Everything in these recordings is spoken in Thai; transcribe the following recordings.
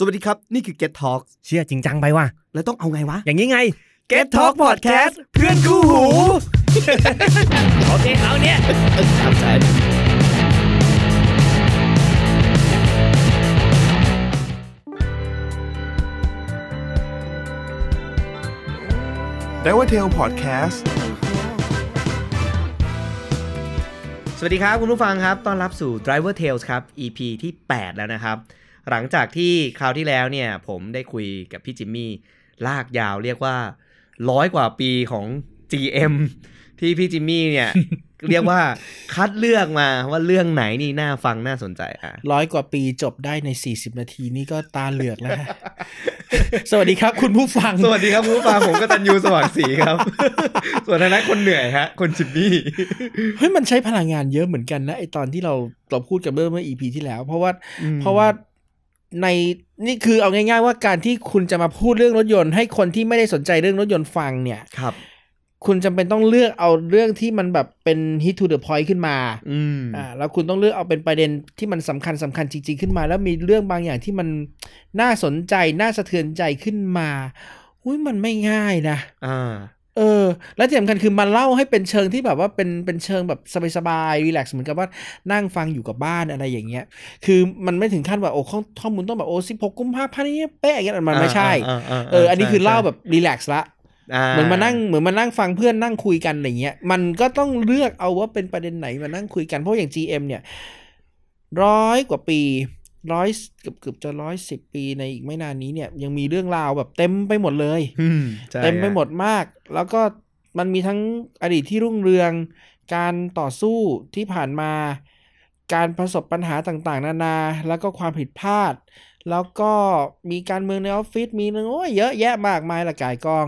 สวัสดีครับ นี่คือ Get Talk เชื่อจริงจังไปว่ะ แล้วต้องเอาไงวะ อย่างนี้ไง Get Talk Podcast เพื่อนคู่หู โอเค เอาเนี่ยครับใช่ d i v e r t a l Podcast สวัสดีครับ คุณผู้ฟังครับ ต้อนรับสู่ Driver Tales ครับ EP ที่ 8 แล้วนะครับ หลังจากที่คราวที่แล้วเนี่ยผมได้คุยกับพี่จิมมี่ลากยาวเรียกว่าร้อยกว่าปีของ GM ที่พี่จิมมี่เนี่ย เรียกว่าคัดเลือกมาว่าเรื่องไหนนี่น่าฟังน่าสนใจอะร้อยกว่าปีจบได้ใน 40 นาทีนี่ก็ตาเหลือกแล้วฮะสวัสดีครับคุณผู้ฟัง สวัสดีครับคุณผู้ฟังผมก็ตันยูสว่างสีครับ ส่วนทางนั้นคนเหนื่อยฮะ คนจิมมี่เฮ้ยมันใช้พลังงานเยอะเหมือนกันนะไอตอนที่เราเราพูดกันเมื่อเมื่อ EP ที่แล้ว เพราะว่าเพราะว่า ในนี่คือเอาง่าย ๆ ว่าการที่คุณจะมาพูดเรื่องรถยนต์ให้คนที่ไม่ได้สนใจเรื่องรถยนต์ฟังเนี่ยครับ คุณจำเป็นต้องเลือกเอาเรื่องที่มันแบบเป็น hit to the point ขึ้นมาอืมอ่าแล้วคุณต้องเลือกเอาเป็นประเด็นที่มันสำคัญสำคัญจริง ๆ ขึ้นมา แล้วมีเรื่องบางอย่างที่มันน่าสนใจน่าสะเทือนใจขึ้นมาอุ้ยมันไม่ง่ายนะอ่า เออ และที่สำคัญคือมันเล่าให้เป็นเชิงที่แบบว่าเป็นเป็นเชิงแบบสบายๆรีแลกซ์เหมือนกับว่านั่งฟังอยู่กับบ้านอะไรอย่างเงี้ย คือมันไม่ถึงขั้นว่าโอ้ข้อข้อมูลต้องแบบโอ้สิบหกกุมภาพันธ์นี้เป๊ะอย่างเงี้ยมันไม่ใช่เอออันนี้คือเล่าแบบรีแลกซ์ละเหมือนมานั่งเหมือนมานั่งฟังเพื่อนนั่งคุยกันอะไรเงี้ย มันก็ต้องเลือกเอาว่าเป็นประเด็นไหนมานั่งคุยกันเพราะอย่าง GM เนี่ยร้อยกว่าปี ร้อยเกือบเกือบจะร้อยสิบปีในอีกไม่นานนี้เนี่ยยังมีเรื่องราวแบบเต็มไปหมดเลยอืมใช่เต็มไปหมฮะดมาก แล้วก็มันมีทั้งอดีตที่รุ่งเรือง การต่อสู้ที่ผ่านมา การประสบปัญหาต่างๆ นานา แล้วก็ความผิดพลาด แล้วก็มีการเมืองในออฟฟิศมีเรื่องโอ้ยเยอะแยะมากมายละกายกอง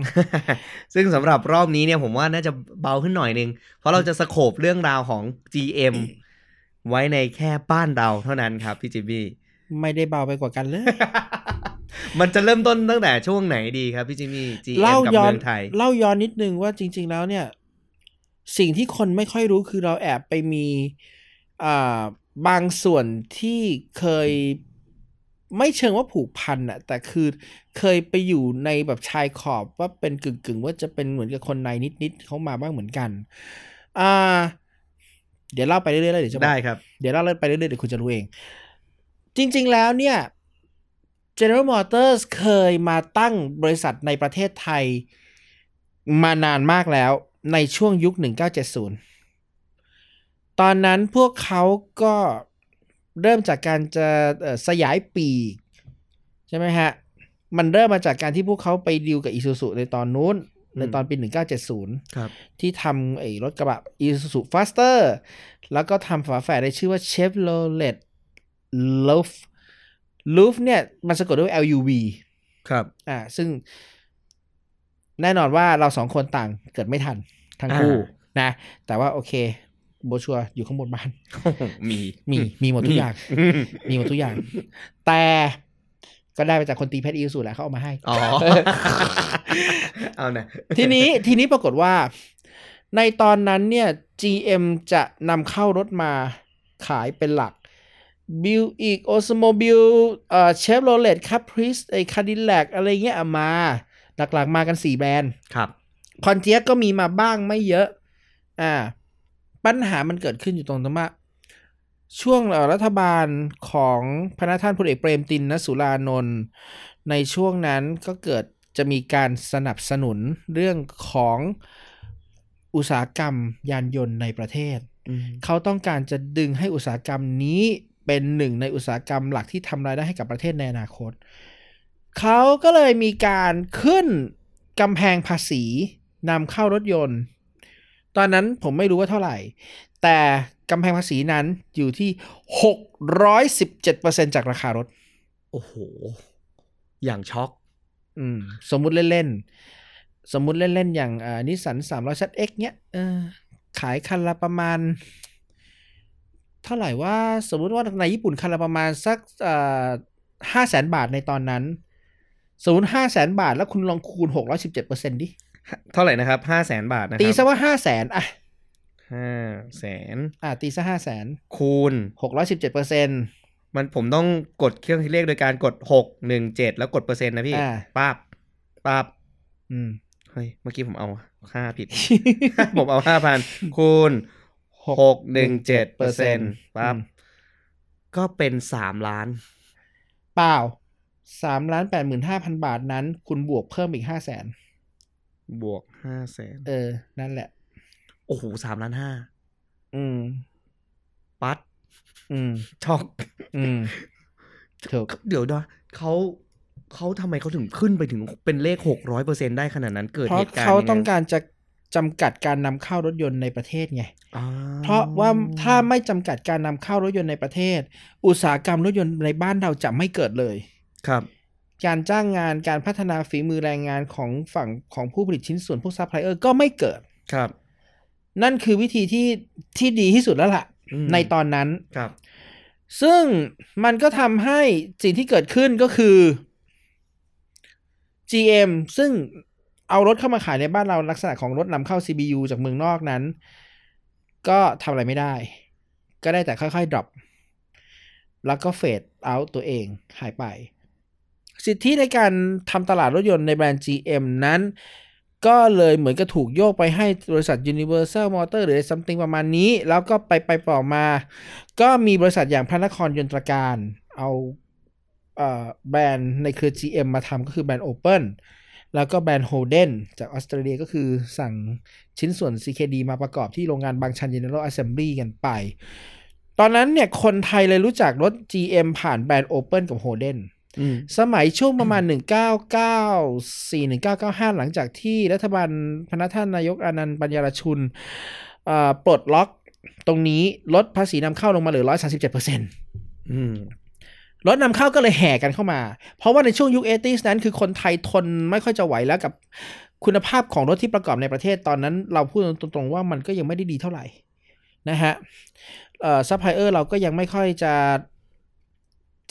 ซึ่งสำหรับรอบนี้เนี่ยผมว่าน่าจะเบาขึ้นหน่อยนึง เพราะเราจะสโคบเรื่องราวของ GM ไว้ในแค่บ้านเราเท่านั้นครับพี่จิมมี่ ไม่ได้เบาไปกว่ากันเลย มันจะเริ่มต้นตั้งแต่ช่วงไหนดีครับพี่จิมมี่ GM เล่ากับย้อเมืนองไทย เล่าย้อนนิดนึงว่าจริง ๆ แล้วเนี่ย สิ่งที่คนไม่ค่อยรู้คือเราแอบไปมีอ่าบางส่วนที่เคยไม่เชิงว่าผูกพันอะแต่คือเคยไปอยู่ในแบบชายขอบว่าเป็นกึ่งๆ ว่าจะเป็นเหมือนกับคนในนิดๆเขามาบ้างเหมือนกัน อ่า เดี๋ยวเล่าไปเรื่อยๆแล้วเดี๋ยวจะบอกได้ครับ เดี๋ยวเล่าไปเรื่อยๆเดี๋ยวคุณจะรู้เอง จริงๆแล้วเนี่ย General Motors เคยมาตั้งบริษัทในประเทศไทยมานานมากแล้วในช่วงยุค 1970 ตอนนั้นพวกเขาก็เริ่มจากการจะเอ่อสยายปีก ใช่ไหมฮะ มันเริ่มมาจากการที่พวกเขาไปดีลกับ Isuzu ในตอนนู้น ในตอนปี 1970 ครับ ที่ทำไอ้รถกระบะ Isuzu Faster แล้วก็ทำฝาแฝดในชื่อว่า Chevrolet Luf Luf เนี่ยมันสะกดด้วย L U V ครับ อ่า ซึ่งแน่นอนว่าเราสองคนต่างเกิดไม่ทันทั้งคู่นะ แต่ว่าโอเคโบชัวร์อยู่ข้างบนบ้าน มี มี มีหมดทุกอย่าง มีหมดทุกอย่าง แต่ก็ได้ไปจากคนตีเพชรอีสุแหละเขาเอามาให้ อ๋อ เอานะทีนี้ทีนี้ปรากฏว่า ในตอนนั้นเนี่ย GM จะนำเข้ารถมาขายเป็นหลัก Buick Oldsmobile เอ่อ Chevrolet Caprice ไอ Cadillac อะไรเงี้ยเอามา หลักๆมากัน4แบรนด์ครับ Pontiac ก็มีมาบ้างไม่เยอะ อ่า ปัญหามันเกิดขึ้นอยู่ตรงที่ว่าช่วงเอ่อรัฐบาลของพระนาท่านพลเอกเปรมติณสูลานนท์ในช่วงนั้นก็เกิดจะมีการสนับสนุนเรื่องของอุตสาหกรรมยานยนต์ในประเทศ เขาต้องการจะดึงให้อุตสาหกรรมนี้ เป็นหนึ่งในอุตสาหกรรมหลักที่ทำรายได้ให้กับประเทศในอนาคต เขาก็เลยมีการขึ้นกำแพงภาษีนำเข้ารถยนต์ ตอนนั้นผมไม่รู้ว่าเท่าไหร่ แต่กำแพงภาษีนั้นอยู่ที่ 617%จากราคารถ โอ้โห อย่างช็อกอืมสมมุติเล่นๆ สมมุติเล่นๆ อย่างอ่านิสสันสามร้อยชัดเอ็กเนี้ยเออขายคันละประมาณ เท่าไหร่ว่าสมมุติว่าในญี่ปุ่นคันละประมาณสักอ่าห้าแสนบาทในตอนนั้น สมมติห้าแสนบาท แล้วคุณลองคูณหกร้อยสิบเจ็ดเปอร์เซ็นดิ เท่าไหร่นะครับห้าแสนบาทนะคตีรับซะว่าห้าแสนอะห้าแสนอะตีซะห้าแสนคูณหกร้อยสิบเจ็ดเปอร์เซ็นมันผมต้องกดเครื่องคิดเลขโดยการกดหกหนึ่งเจ็ดแล้วกดเปอร์เซ็นต์นะพี่อ่าปั๊บปั๊บอืมเฮ้ยเมื่อกี้ผมเอาห้าผิด ผมเอาห้าพันคูณ หกหนึ่งเจ็ดเปอร์เซ็นต์ปั๊บอืมก็เป็นสามล้าน เปล่าสามล้านแปดหมื่นห้าพันบาทนั้น คุณบวกเพิ่มอีกห้าแสนบวกห้าแสนเออ นั่นแหละ โอ้โหสามล้านห้าอืม ปัด อืม ช็อก อืมถูกเดี๋ยวนะเขาเขาทำไมเขาถึงขึ้นไปถึงเป็นเลขหกร้อยเปอร์เซ็นได้ขนาดนั้นเกิดเพราะเหตุการณ์เขายังไงต้องการจะ จำกัดการนำเข้ารถยนต์ในประเทศไงอ่าเพราะว่าถ้าไม่จำกัดการนำเข้ารถยนต์ในประเทศ อุตสาหกรรมรถยนต์ในบ้านเราจะไม่เกิดเลยครับ การจ้างงานการพัฒนาฝีมือแรงงานของฝั่งของผู้ผลิตชิ้นส่วนพวกซัพพลายเออร์ก็ไม่เกิดครับ นั่นคือวิธีที่ที่ดีที่สุดแล้วล่ะอืมในตอนนั้นครับ ซึ่งมันก็ทำให้สิ่งที่เกิดขึ้นก็คือ GM ซึ่ง เอารถเข้ามาขายในบ้านเราลักษณะของรถนำเข้า CBU จากเมืองนอกนั้น ก็ทำอะไรไม่ได้ ก็ได้แต่ค่อยๆ drop แล้วก็เฟดเอาตัวเองหายไป สิทธิในการทำตลาดรถยนต์ในแบรนด์ GM นั้น ก็เลยเหมือนกับถูกโยกไปให้บริษัท Universal Motor หรือ something ประมาณนี้ แล้วก็ไปไปต่อมา ก็มีบริษัทอย่างพระนครยนตรการ เอาแบรนด์ในเครือ GM มาทำก็คือแบรนด์ Open แล้วก็แบรนด์ Holden จากออสเตรเลียก็คือสั่งชิ้นส่วน CKD มาประกอบที่โรงงานบางชัน General Assembly กันไป ตอนนั้นเนี่ยคนไทยเลยรู้จักรถ GM ผ่านแบรนด์ Open กับ Holden อืมสมัยช่วงประมาณ 1994 1995 หลังจากที่รัฐบาลพนักท่านนายกอานันต์ปัญญารชุนเอ่อปลดล็อกตรงนี้ลดภาษีนำเข้าลงมาเหลือ 137%อืม รถนำเข้าก็เลยแห่กันเข้ามา เพราะว่าในช่วงยุค 80s นั้นคือคนไทยทนไม่ค่อยจะไหวแล้วกับคุณภาพของรถที่ประกอบในประเทศตอนนั้น เราพูดตรงๆว่ามันก็ยังไม่ได้ดีเท่าไหร่นะฮะเอ่อซัพพลายเออร์เราก็ยังไม่ค่อยจะ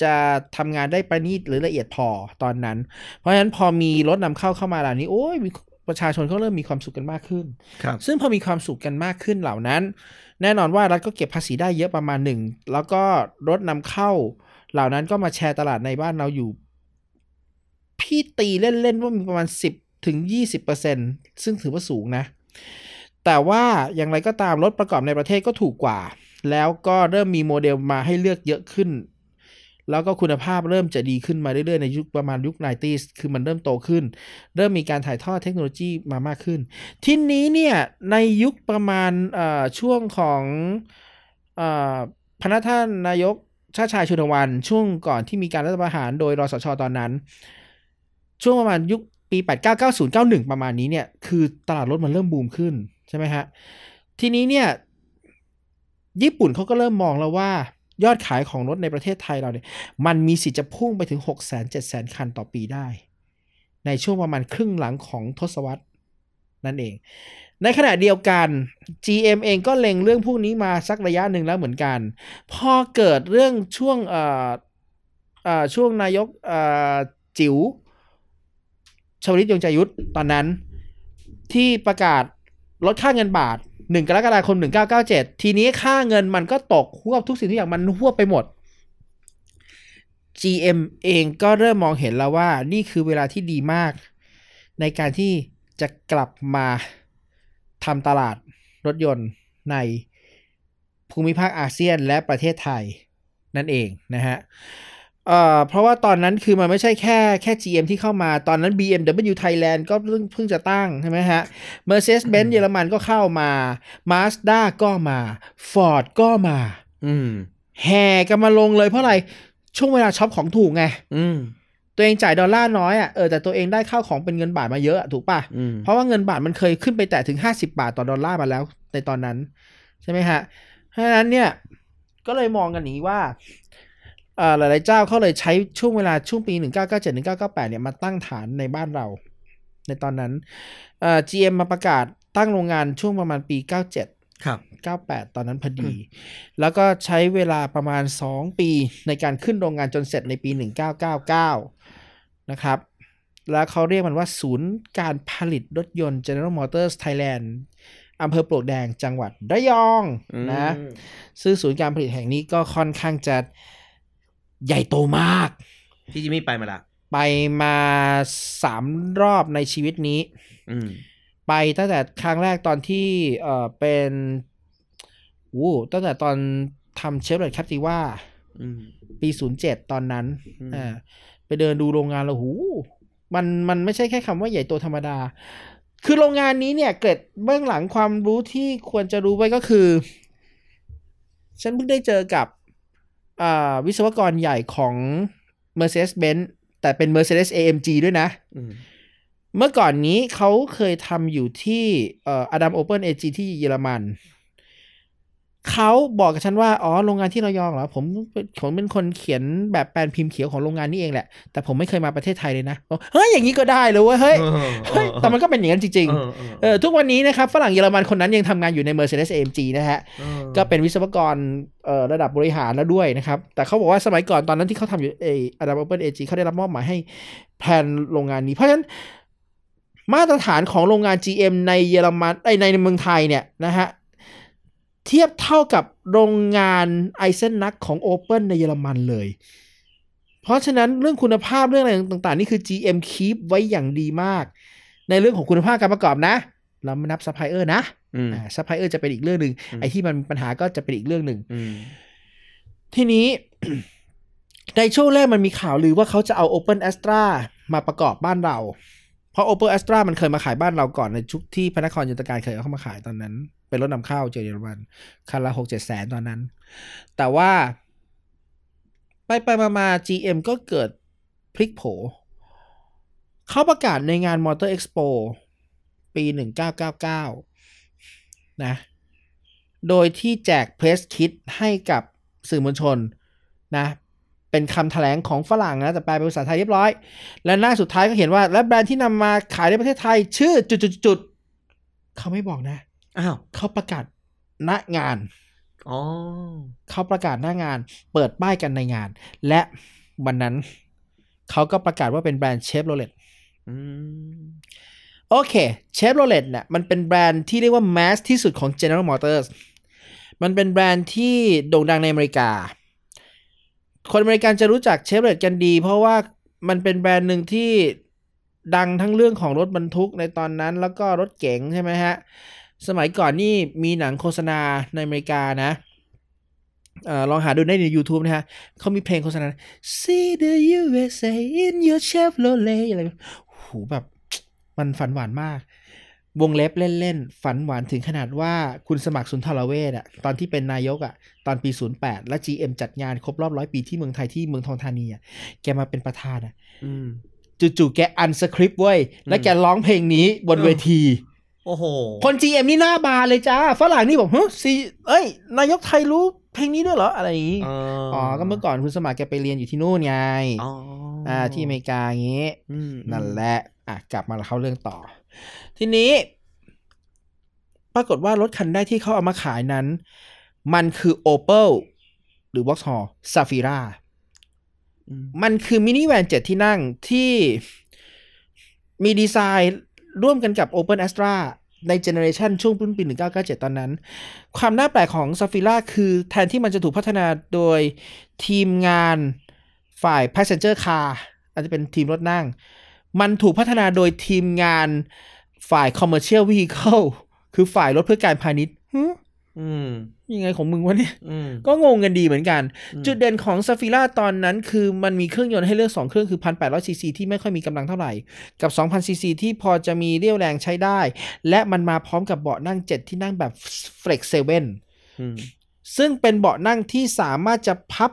จะทำงานได้ประณีตหรือละเอียดพอตอนนั้น เพราะฉะนั้นพอมีรถนำเข้าเข้ามาเหล่านี้ โอ้ยมีประชาชนก็เริ่มมีความสุขกันมากขึ้นครับซึ่งพอมีความสุขกันมากขึ้นเหล่านั้น แน่นอนว่ารัฐก็เก็บภาษีได้เยอะประมาณหนึ่ง แล้วก็รถนำเข้า เหล่านั้นก็มาแชร์ตลาดในบ้านเราอยู่ พี่ตีเล่นๆว่ามีประมาณสิบถึงยี่สิบเปอร์เซ็นซึ่งถือว่าสูงนะ แต่ว่าอย่างไรก็ตามรถประกอบในประเทศก็ถูกกว่า แล้วก็เริ่มมีโมเดลมาให้เลือกเยอะขึ้น แล้วก็คุณภาพเริ่มจะดีขึ้นมาเรื่อยๆในยุคประมาณยุค 90s คือมันเริ่มโตขึ้น เริ่มมีการถ่ายทอดเทคโนโลยีมามากขึ้น ทีนี้เนี่ยในยุคประมาณช่วงของอ่อพระท่านนายก ชาติชายชุนวันช่วงก่อนที่มีการรัฐประหารโดยรสชตอนนั้น ช่วงประมาณยุคปี 899091 ประมาณนี้เนี่ย คือตลาดรถมันเริ่มบูมขึ้นใช่ไหมฮะ ทีนี้เนี่ย ญี่ปุ่นเขาก็เริ่มมองแล้วว่ายอดขายของรถในประเทศไทยเราเนี่ย มันมีสิทธิ์จะพุ่งไปถึง 6 0 0 0 0 7 0 0 0 คันต่อปีได้ ในช่วงประมาณครึ่งหลังของทศวรรษ นั่นเอง ในขณะเดียวกัน GM เองก็เล็งเรื่องพวกนี้มาสักระยะหนึ่งแล้วเหมือนกัน พอเกิดเรื่องช่วงช่วงนายกจิ๋วชวลิตยงใจยุทธตอนนั้น ที่ประกาศลดค่าเงินบาท 1 กรกฎาคม 1997 ทีนี้ค่าเงินมันก็ตกหวบทุกสิ่งทุกอย่างมันหวบไปหมด GM เองก็เริ่มมองเห็นแล้วว่านี่คือเวลาที่ดีมาก ในการที่ จะกลับมาทำตลาดรถยนต์ในภูมิภาคอาเซียนและประเทศไทยนั่นเองนะฮะเอ่อเพราะว่าตอนนั้นคือมันไม่ใช่แค่แค่ GM ที่เข้ามาตอนนั้น BMW Thailand ก็เพิ่งเพิ่งจะตั้งใช่ไหมฮะ Mercedes-Benz เยอรมันก็เข้ามา Mazda ก็มา Ford ก็มา อืมแห่กันมาลงเลยเพราะอะไร ช่วงเวลาช็อปของถูกไง อืม ตัวเองจ่ายดอลลาร์น้อยอะเออแต่ตัวเองได้ข้าวของเป็นเงินบาทมาเยอะอะถูกป่ะอืมเพราะว่าเงินบาทมันเคยขึ้นไปแตะถึง50บาทต่อดอลลาร์มาแล้วในตอนนั้น ใช่ไหมฮะเพราะฉะนั้นเนี่ยก็เลยมองกันอย่างนี้ว่าเอ่อหลายๆเจ้าเขาเลยใช้ช่วงเวลาช่วงปี 1997 1998 เนี่ยมาตั้งฐานในบ้านเรา ในตอนนั้นเอ่อ GM มาประกาศตั้งโรงงานช่วงประมาณปี 97 ครับ 98 ตอนนั้นพอดี แล้วก็ใช้เวลาประมาณ 2 ปีในการขึ้นโรงงานจนเสร็จในปี 1999 นะครับ แล้วเขาเรียกมันว่าศูนย์การผลิตรถยนต์ General Motors Thailand อำเภอปลวกแดงจังหวัดระยองนะอืมซึ่งศูนย์การผลิตแห่งนี้ก็ค่อนข้างจะใหญ่โตมาก พี่จิมมี่ไปมาละไปมาสามรอบในชีวิตนี้อืมไปตั้งแต่ครั้งแรกตอนที่เออเป็นวู้ตั้งแต่ตอนทำ Chevrolet Captiva อืมปีศูนย์เจ็ดตอนนั้นอืมอ่า ไปเดินดูโรงงานแล้วหูมันมันไม่ใช่แค่คำว่าใหญ่โตธรรมดา คือโรงงานนี้เนี่ยเกร็ดเบื้องหลังความรู้ที่ควรจะรู้ไว้ก็คือ ฉันเพิ่งได้เจอกับอ่าวิศวกรใหญ่ของ Mercedes-Benz แต่เป็น Mercedes AMG ด้วยนะอืมเมื่อก่อนนี้เขาเคยทำอยู่ที่เอ่อ Adam Opel AG ที่เยอรมัน เขาบอกกับฉันว่า อ๋อ โรงงานที่ระยองเหรอ ผมผมเป็นคนเขียนแบบแปลนพิมพ์เขียวของโรงงานนี่เองแหละ แต่ผมไม่เคยมาประเทศไทยเลยนะบอกเฮ้ย อย่างนี้ก็ได้เลยเว้ยเฮ้ย เฮ้ย แต่มันก็เป็นอย่างนั้นจริงเออๆเออ ทุกวันนี้นะครับ ฝรั่งเยอรมันคนนั้นยังทำงานอยู่ใน Mercedes AMG นะฮะเออก็เป็นวิศวกรเอ่อระดับบริหารแล้วด้วยนะครับ แต่เขาบอกว่าสมัยก่อนตอนนั้นที่เขาทำอยู่ Adam Opel AG เขาได้รับมอบหมายให้แผนโรงงานนี้ เพราะฉะนั้นมาตรฐานของโรงงาน GM ในเยอรมันเอ้ยในเมืองไทยเนี่ยนะฮะ เทียบเท่ากับโรงงาน Eisenach ของ Opel ในเยอรมันเลย เพราะฉะนั้นเรื่องคุณภาพเรื่องอะไรต่างๆ นี่คือ GM keep ไว้อย่างดีมาก ในเรื่องของคุณภาพการประกอบนะ เราไม่นับซัพพลายเออร์นะอืมอ่าซัพพลายเออร์จะเป็นอีกเรื่องหนึ่งอืมไอ้ที่มันมีปัญหาก็จะเป็นอีกเรื่องหนึ่งอืมทีนี้ในช่วงแรกมันมีข่าวลือว่าเขาจะเอา Opel Astra มาประกอบบ้านเรา เพราะ Opel Astra มันเคยมาขายบ้านเราก่อนในยุคที่พระนครยนตการเคยเอาเข้ามาขายตอนนั้น เป็นรถนำเข้าจากเยอรมันคันละหกเจ็ดแสนตอนนั้น แต่ว่า ไปไปมามา GM ก็เกิดพลิกโผ เขาประกาศในงาน Motor Expo ปีหนึ่งเก้าเก้าเก้านะ โดยที่แจกเพรสคิดให้กับสื่อมวลชนนะเป็นคำแถลงของฝรั่งนะ แต่แปลเป็นภาษาไทยเรียบร้อย และหน้าสุดท้ายก็เขียนว่า และแบรนด์ที่นำมาขายในประเทศไทย ชื่อจุดๆๆเขาไม่บอกนะ อ้าวเขาประกาศณงานอ๋อเขาประกาศหน้างาน เปิดป้ายกันในงาน และวันนั้นเขาก็ประกาศว่าเป็นแบรนด์เชฟโรเลตอืมโอเคเชฟโรเลตเนี่ยมันเป็นแบรนด์ที่เรียกว่า mass ที่สุดของ General Motors มันเป็นแบรนด์ที่โด่งดังในอเมริกา คนอเมริกันจะรู้จักเชฟโรเลตกันดี เพราะว่ามันเป็นแบรนด์หนึ่งที่ดังทั้งเรื่องของรถบรรทุกในตอนนั้น แล้วก็รถเก๋งใช่ไหมฮะ สมัยก่อนนี่มีหนังโฆษณาในอเมริกานะเออลองหาดูได้ใน YouTube นะฮะเขามีเพลงโฆษณา See the USA in your Chevrolet อะไรแบบโอ้โหแบบมันฝันหวานมาก วงเล็บเล่น ๆ ฝันหวานถึงขนาดว่าคุณสมัครสุนทรเวชอะตอนที่เป็นนายกอะตอนปี 08 และ GM จัดงานครบรอบร้อยปีที่เมืองไทยที่เมืองทองธานีอะแกมาเป็นประธานอะอืมจู่ๆแกอันสคริปต์เว้ย และแกร้องเพลงนี้บนเวที โอ้โห คน GM นี่หน้าบานเลยจ้า ฝรั่งนี่บอกเฮ้ยซีเอ้ย นายกไทยรู้เพลงนี้ด้วยเหรอ อะไรอย่างงี้อ๋ออ๋อก็เมื่อก่อนคุณสมัครแกไปเรียนอยู่ที่นู่นไงอ๋ออ่า ที่อเมริกาอย่างงี้อืมนั่นแหละ อะ กลับมาเข้าเรื่องต่อ ทีนี้ ปรากฏว่ารถคันแรกที่เขาเอามาขายนั้น มันคือ Opel หรือ Vauxhall Zafira อืมมันคือมินิแวนเจ็ดที่นั่งที่มีดีไซน์ ร่วมกันกับ Opel Astra ในเจเนอเรชันช่วงปี 1997 ตอนนั้น ความน่าแปลกของ s a f i r a คือแทนที่มันจะถูกพัฒนาโดยทีมงานฝ่าย Passenger Car อาจจะเป็นทีมรถนั่ง มันถูกพัฒนาโดยทีมงานฝ่าย Commercial Vehicle คือฝ่ายรถเพื่อการพาณิชย์อืม ยังไงของมึงวะเนี่ยอืมก็งงกันดีเหมือนกันอืมจุดเด่นของ Zafira ตอนนั้นคือมันมีเครื่องยนต์ให้เลือก 2 เครื่องคือ1,800ซีซีที่ไม่ค่อยมีกำลังเท่าไหร่ กับ2,000ซีซีที่พอจะมีเรี่ยวแรงใช้ได้ และมันมาพร้อมกับเบาะนั่ง 7 ที่นั่งแบบ Flex 7อืมซึ่งเป็นเบาะนั่งที่สามารถจะพับ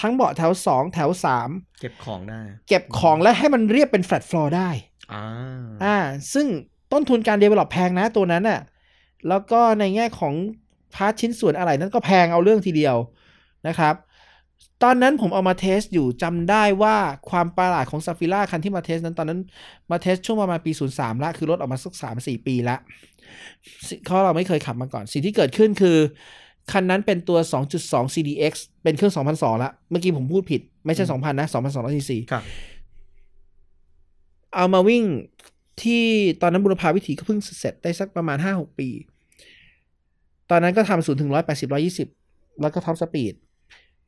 ทั้งเบาะแถว 2 แถว 3 เก็บของได้ เก็บของและให้มันเรียบเป็น flat floor ได้อ่าอ่าซึ่งต้นทุนการ develop แพงนะตัวนั้นน่ะแล้วก็ในแง่ของ part ชิ้นส่วนอะไรนั้นก็แพงเอาเรื่องทีเดียวนะครับ ตอนนั้นผมเอามา test อยู่จำได้ว่าความประหลาดของ Zafira คันที่มา test นั้นตอนนั้นมา test ช่วงประมาณปี 03 ละ คือรถออกมาสัก 3-4 ปีละสิเขาเราไม่เคยขับมาก่อน สิ่งที่เกิดขึ้นคือ คันนั้นเป็นตัว 2.2 CDX เป็นเครื่อง 2002 ละ เมื่อกี้ผมพูดผิด ไม่ใช่ 2,000 นะ2,200 cc ครับเอามาวิ่งที่ตอนนั้นบุรพาวิถีก็เพิ่งเสร็จได้สักประมาณห้าหกปี ตอนนั้นก็ทำศูนย์ถึงร้อยแปดสิบร้อยยี่สิบแล้วก็ top speed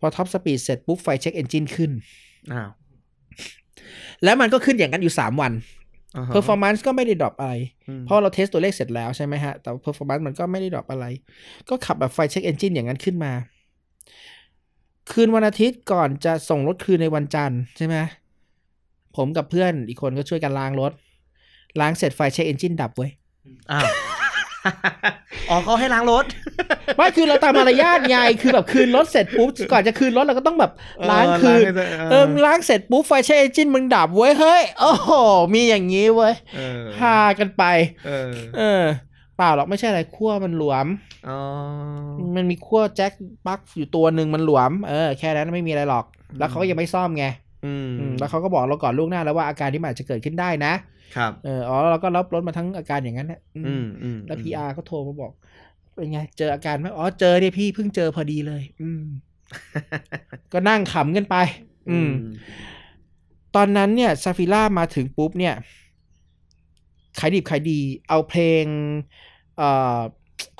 พอ top speed เสร็จปุ๊บไฟ check engine ขึ้นอ้าวแล้วมันก็ขึ้นอย่างนั้นอยู่3วันนะฮะ performance ก็ไม่ได้ drop อะไรอืมเพราะเรา test ตัวเลขเสร็จแล้วใช่ไหมฮะ แต่ performance มันก็ไม่ได้ drop อะไร ก็ขับแบบไฟ check engine อย่างนั้นขึ้นมา คืนวันอาทิตย์ก่อนจะส่งรถคืนในวันจันทร์ใช่ไหมผมกับเพื่อนอีกคนก็ช่วยกันล้างรถ ล้างเสร็จไฟ check engine ดับเว้ยอ้าว อ๋อเขาให้ล้างรถ ไม่คือเราตามมารยาทไงคือแบบคืนรถเสร็จปุ๊บก่อนจะคืนรถเราก็ต้องแบบล้างคืนเออล้างให้ได้เออเออมึงล้างเสร็จปุ๊บไฟ check engine มึงดับเว้ยเฮ้ยโอ้โหมีอย่างนี้เว้ยเออพากันไปเออเออเปล่าหรอกไม่ใช่อะไรขั้วมันหลวมอ๋อมันมีขั้วแจ็คปลั๊กอยู่ตัวหนึ่งมันหลวมเออแค่นั้นไม่มีอะไรหรอก แล้วเขาก็ยังไม่ซ่อมไงอืมอืมแล้วเขาก็บอกเราก่อนล่วงหน้าแล้วว่าอาการที่มันอาจจะเกิดขึ้นได้นะ ครับเอออ๋อเราก็รับรถมาทั้งอาการอย่างนั้นแหละอืมอืมอืมแล้ว PR ก็โทรมาบอก เป็นไง เจออาการไหมอ๋อเจอเนี่ยพี่เพิ่งเจอพอดีเลย อืม ก็นั่งขำกันไป อืม ตอนนั้นเนี่ย Zafira มาถึงปุ๊บเนี่ยขายดิบขายดี เอาเพลงเอ่อ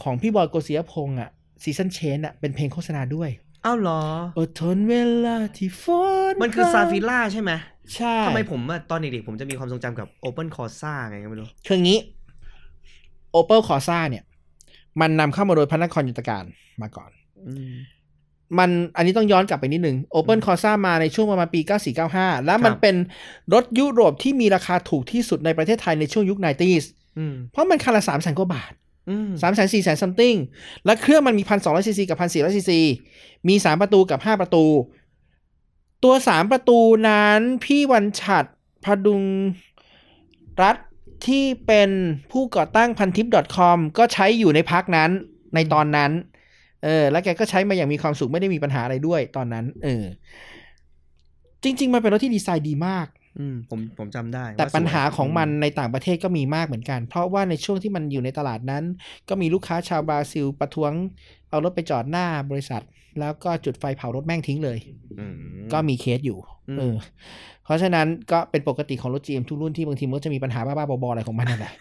ของพี่บอยโกศิยพงษ์อะSeason Change อะเป็นเพลงโฆษณาด้วย อ้าวเหรออดทนเวลาที่ฝนมันคือพร Zafira ใช่ไหม ใช่ทำไมผมอะตอนเด็กๆผมจะมีความทรงจำกับ Open Corsa ไงก็ไม่รู้ คืออย่างนี้ Opel Corsa เนี่ย มันนำเข้ามาโดยพระนครยนตรการมาก่อนอืมมันอันนี้ต้องย้อนกลับไปนิดนึง Open Corsa มาในช่วงประมาณปี 94-95 แล้วมันครับเป็นรถยุโรปที่มีราคาถูกที่สุดในประเทศไทยในช่วงยุค 90s อืมเพราะมันคันละ3 0 0 0 0 0กว่าบาทอืม3 0 0 0 0 4 0 0 0 something และเครื่องมันมี1,200ซีซีกับ1,400ซีซีมี3ประตูกับ5ประตู ตัว3ประตูนั้นพี่วันฉัดพดุงรัฐที่เป็นผู้ก่อตั้งพันทิป .com ก็ใช้อยู่ในพักนั้นในตอนนั้น เออ แล้วแกก็ใช้มาอย่างมีความสุขไม่ได้มีปัญหาอะไรด้วยตอนนั้น เออ จริง ๆ มันเป็นรถที่ดีไซน์ดีมาก อืม ผมผมจำได้ แต่ว่สวยปัญหาของมันในต่างประเทศก็มีมากเหมือนกัน เพราะว่าในช่วงที่มันอยู่ในตลาดนั้น ก็มีลูกค้าชาวบราซิล ประท้วง เอารถไปจอดหน้าบริษัท แล้วก็จุดไฟเผารถแม่งทิ้งเลยอืมก็มีเคสอยู่อืมเออเพราะฉะนั้นก็เป็นปกติของรถ GM ทุกรุ่นที่บางทีมันก็จะมีปัญหาบ้าๆบอๆอะไรของมันนั่นแหละ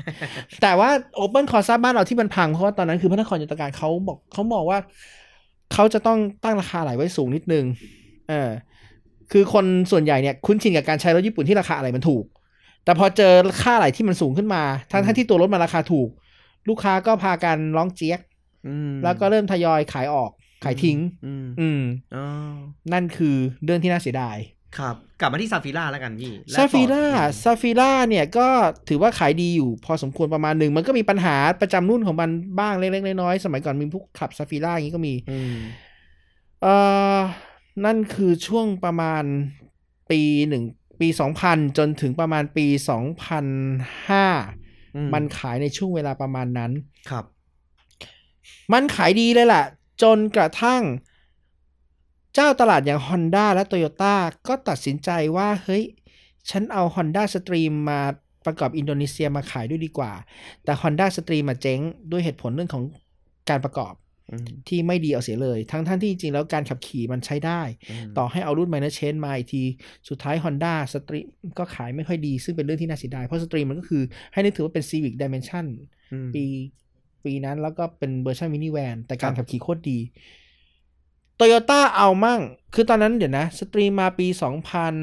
แต่ว่า Open Corsa บ้านเราที่มันพัง เพราะว่าตอนนั้นคือพระนครยุตการเขาบอกเขามองว่า เขาจะต้องตั้งราคาไหลไว้สูงนิดนึงเออคือคนส่วนใหญ่เนี่ยคุ้นชินกับการใช้รถญี่ปุ่นที่ราคาอะไรมันถูก แต่พอเจอค่าอะไหล่ที่มันสูงขึ้นมา ทั้งทั้งที่ตัวรถมันราคาถูก ลูกค้าก็พากันร้องเจี๊ยกอืมแล้วก็เริ่มทยอยขายออก ขายทิ้ง อืมอืมอ๋อนั่นคือเรื่องที่น่าเสียดาย ครับ กลับมาที่ Zafira แล้วกันพี่และซาฟิล่า Ford ซาฟิล่าเนี่ยก็ถือว่าขายดีอยู่ พอสมควรประมาณหนึ่ง มันก็มีปัญหาประจำรุ่นของมันบ้างเล็กๆน้อยๆสมัยก่อนมีพวกคลับ Zafira อย่างนี้ก็มีอืมเอ่อนั่นคือช่วงประมาณปีหนึ่งปีสองพันจนถึงประมาณปีสองพันห้าอืมันขายในช่วงเวลาประมาณนั้นครับ มันขายดีเลยแหละ จนกระทั่ง เจ้าตลาดอย่าง Honda และ Toyota ก็ตัดสินใจว่า เฮ้ย ฉันเอา Honda Stream มาประกอบอินโดนีเซียมาขายด้วยดีกว่า แต่ Honda Stream มาเจ๊งด้วยเหตุผลเรื่องของการประกอบอืมที่ไม่ดีเอาเสียเลย ทั้งทั้งที่จริงๆแล้วการขับขี่มันใช้ได้ ต่อให้เอารุ่น Minor Change มาอีกที สุดท้าย Honda Stream ก็ขายไม่ค่อยดี ซึ่งเป็นเรื่องที่น่าเสียดาย เพราะ Stream มันก็คือให้นึกถือว่าเป็น Civic Dimension อืมปี ปีนั้น แล้วก็เป็นเวอร์ชันมินิแวนแต่การครับขับขี่โคตรดีโตโยต้าเอามั่ง คือตอนนั้นเดี๋ยวนะ Stream มาปีสองพัน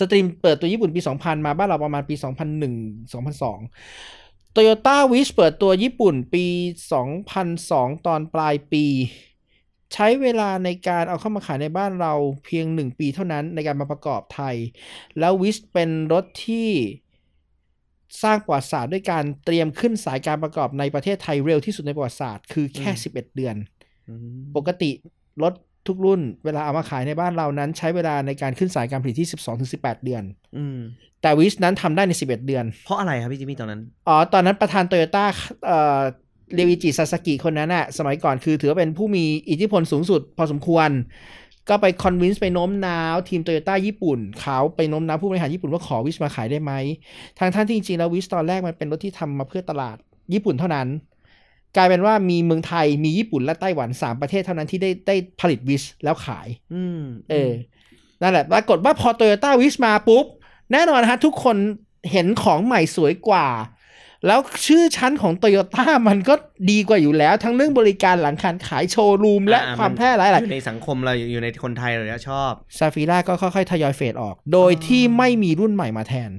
Stream เปิดตัวญี่ปุ่นปีสองพันมาบ้านเราประมาณปีสองพันหนึ่งสองพันสองโตโยต้าวิชเปิดตัวญี่ปุ่นปีสองพันสองตอนปลายปี ใช้เวลาในการเอาเข้ามาขายในบ้านเราเพียงหนึ่งปีเท่านั้นในการมาประกอบไทย แล้ววิชเป็นรถที่ สร้างประวัติศาสตร์ด้วยการเตรียมขึ้นสายการประกอบในประเทศไทยเร็วที่สุดในประวัติศาสตร์คือแค่อืม11 เดือนอืมปกติรถทุกรุ่นเวลาเอามาขายในบ้านเรานั้น ใช้เวลาในการขึ้นสายการผลิตที่ 12-18 เดือนอืมแต่ Wish นั้นทำได้ใน 11 เดือน เพราะอะไรครับพี่จิมมี่ตอนนั้น อ๋อ ตอนนั้นประธานโตโยต้าเอ่อเรียวอิจิซาซากิคนนั้นอะสมัยก่อนคือถือว่าเป็นผู้มีอิทธิพลสูงสุดพอสมควร ก็ไป convince ไปโน้มน้าวทีมโตโยต้าญี่ปุ่นเขาไปโน้มน้าวผู้บริหารญี่ปุ่นว่าขอ Wish มาขายได้ไหมทั้งทั้งที่จริงๆแล้ว Wish ตอนแรกมันเป็นรถที่ทำมาเพื่อตลาดญี่ปุ่นเท่านั้น กลายเป็นว่ามีเมืองไทยมีญี่ปุ่นและไต้หวันสามประเทศเท่านั้นที่ได้ได้ผลิต Wish แล้วขาย อืมเออนั่นแหละปรากฏว่าพอโตโยต้า Wish มาปุ๊บ แน่นอนฮะทุกคนเห็นของใหม่สวยกว่า แล้วชื่อชั้นของโตโยต้ามันก็ดีกว่าอยู่แล้ว ทั้งเรื่องบริการหลังการขายโชว์รูมและอ่ความแพร่หลายหลายอยู่ในสังคมเราอยู่ในคนไทยเราเนี่ยชอบ Zafira ก็ค่อยๆ ทยอย fade ออก โดยที่ไม่มีรุ่นใหม่มาแทน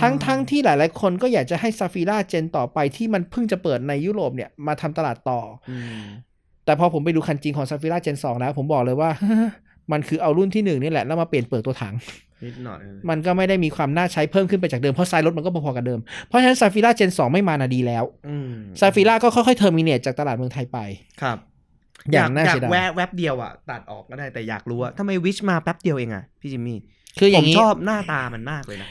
ทั้งทั้งที่หลายๆ คนก็อยากจะให้ Zafira gen ต่อไปที่มันเพิ่งจะเปิดในยุโรปเนี่ยมาทำตลาดต่ออืมแต่พอผมไปดูคันจริงของ Zafira gen สองแล้วผมบอกเลยว่า มันคือเอารุ่นที่หนึ่งนี่แหละแล้วมาเปลี่ยนเปลือกตัวถังนิดหน่อยมันก็ไม่ได้มีความน่าใช้เพิ่มขึ้นไปจากเดิม เพราะไซส์รถมันก็พอๆกับเดิม เพราะฉะนั้น Zafira gen สองไม่มาน่ะดีแล้วอืม Zafira ก็ค่อยๆ terminate จากตลาดเมืองไทยไปครับอย่างน่าอยาเสียดาย อยากแวะแวบเดียวอะ ตัดออกก็ได้แต่อยากรู้ว่าทำไม Wish มาแป๊บเดียวเองอะพี่จิมมี่คืออย่างนี้ ผมชอบหน้าตามันมากเลยนะ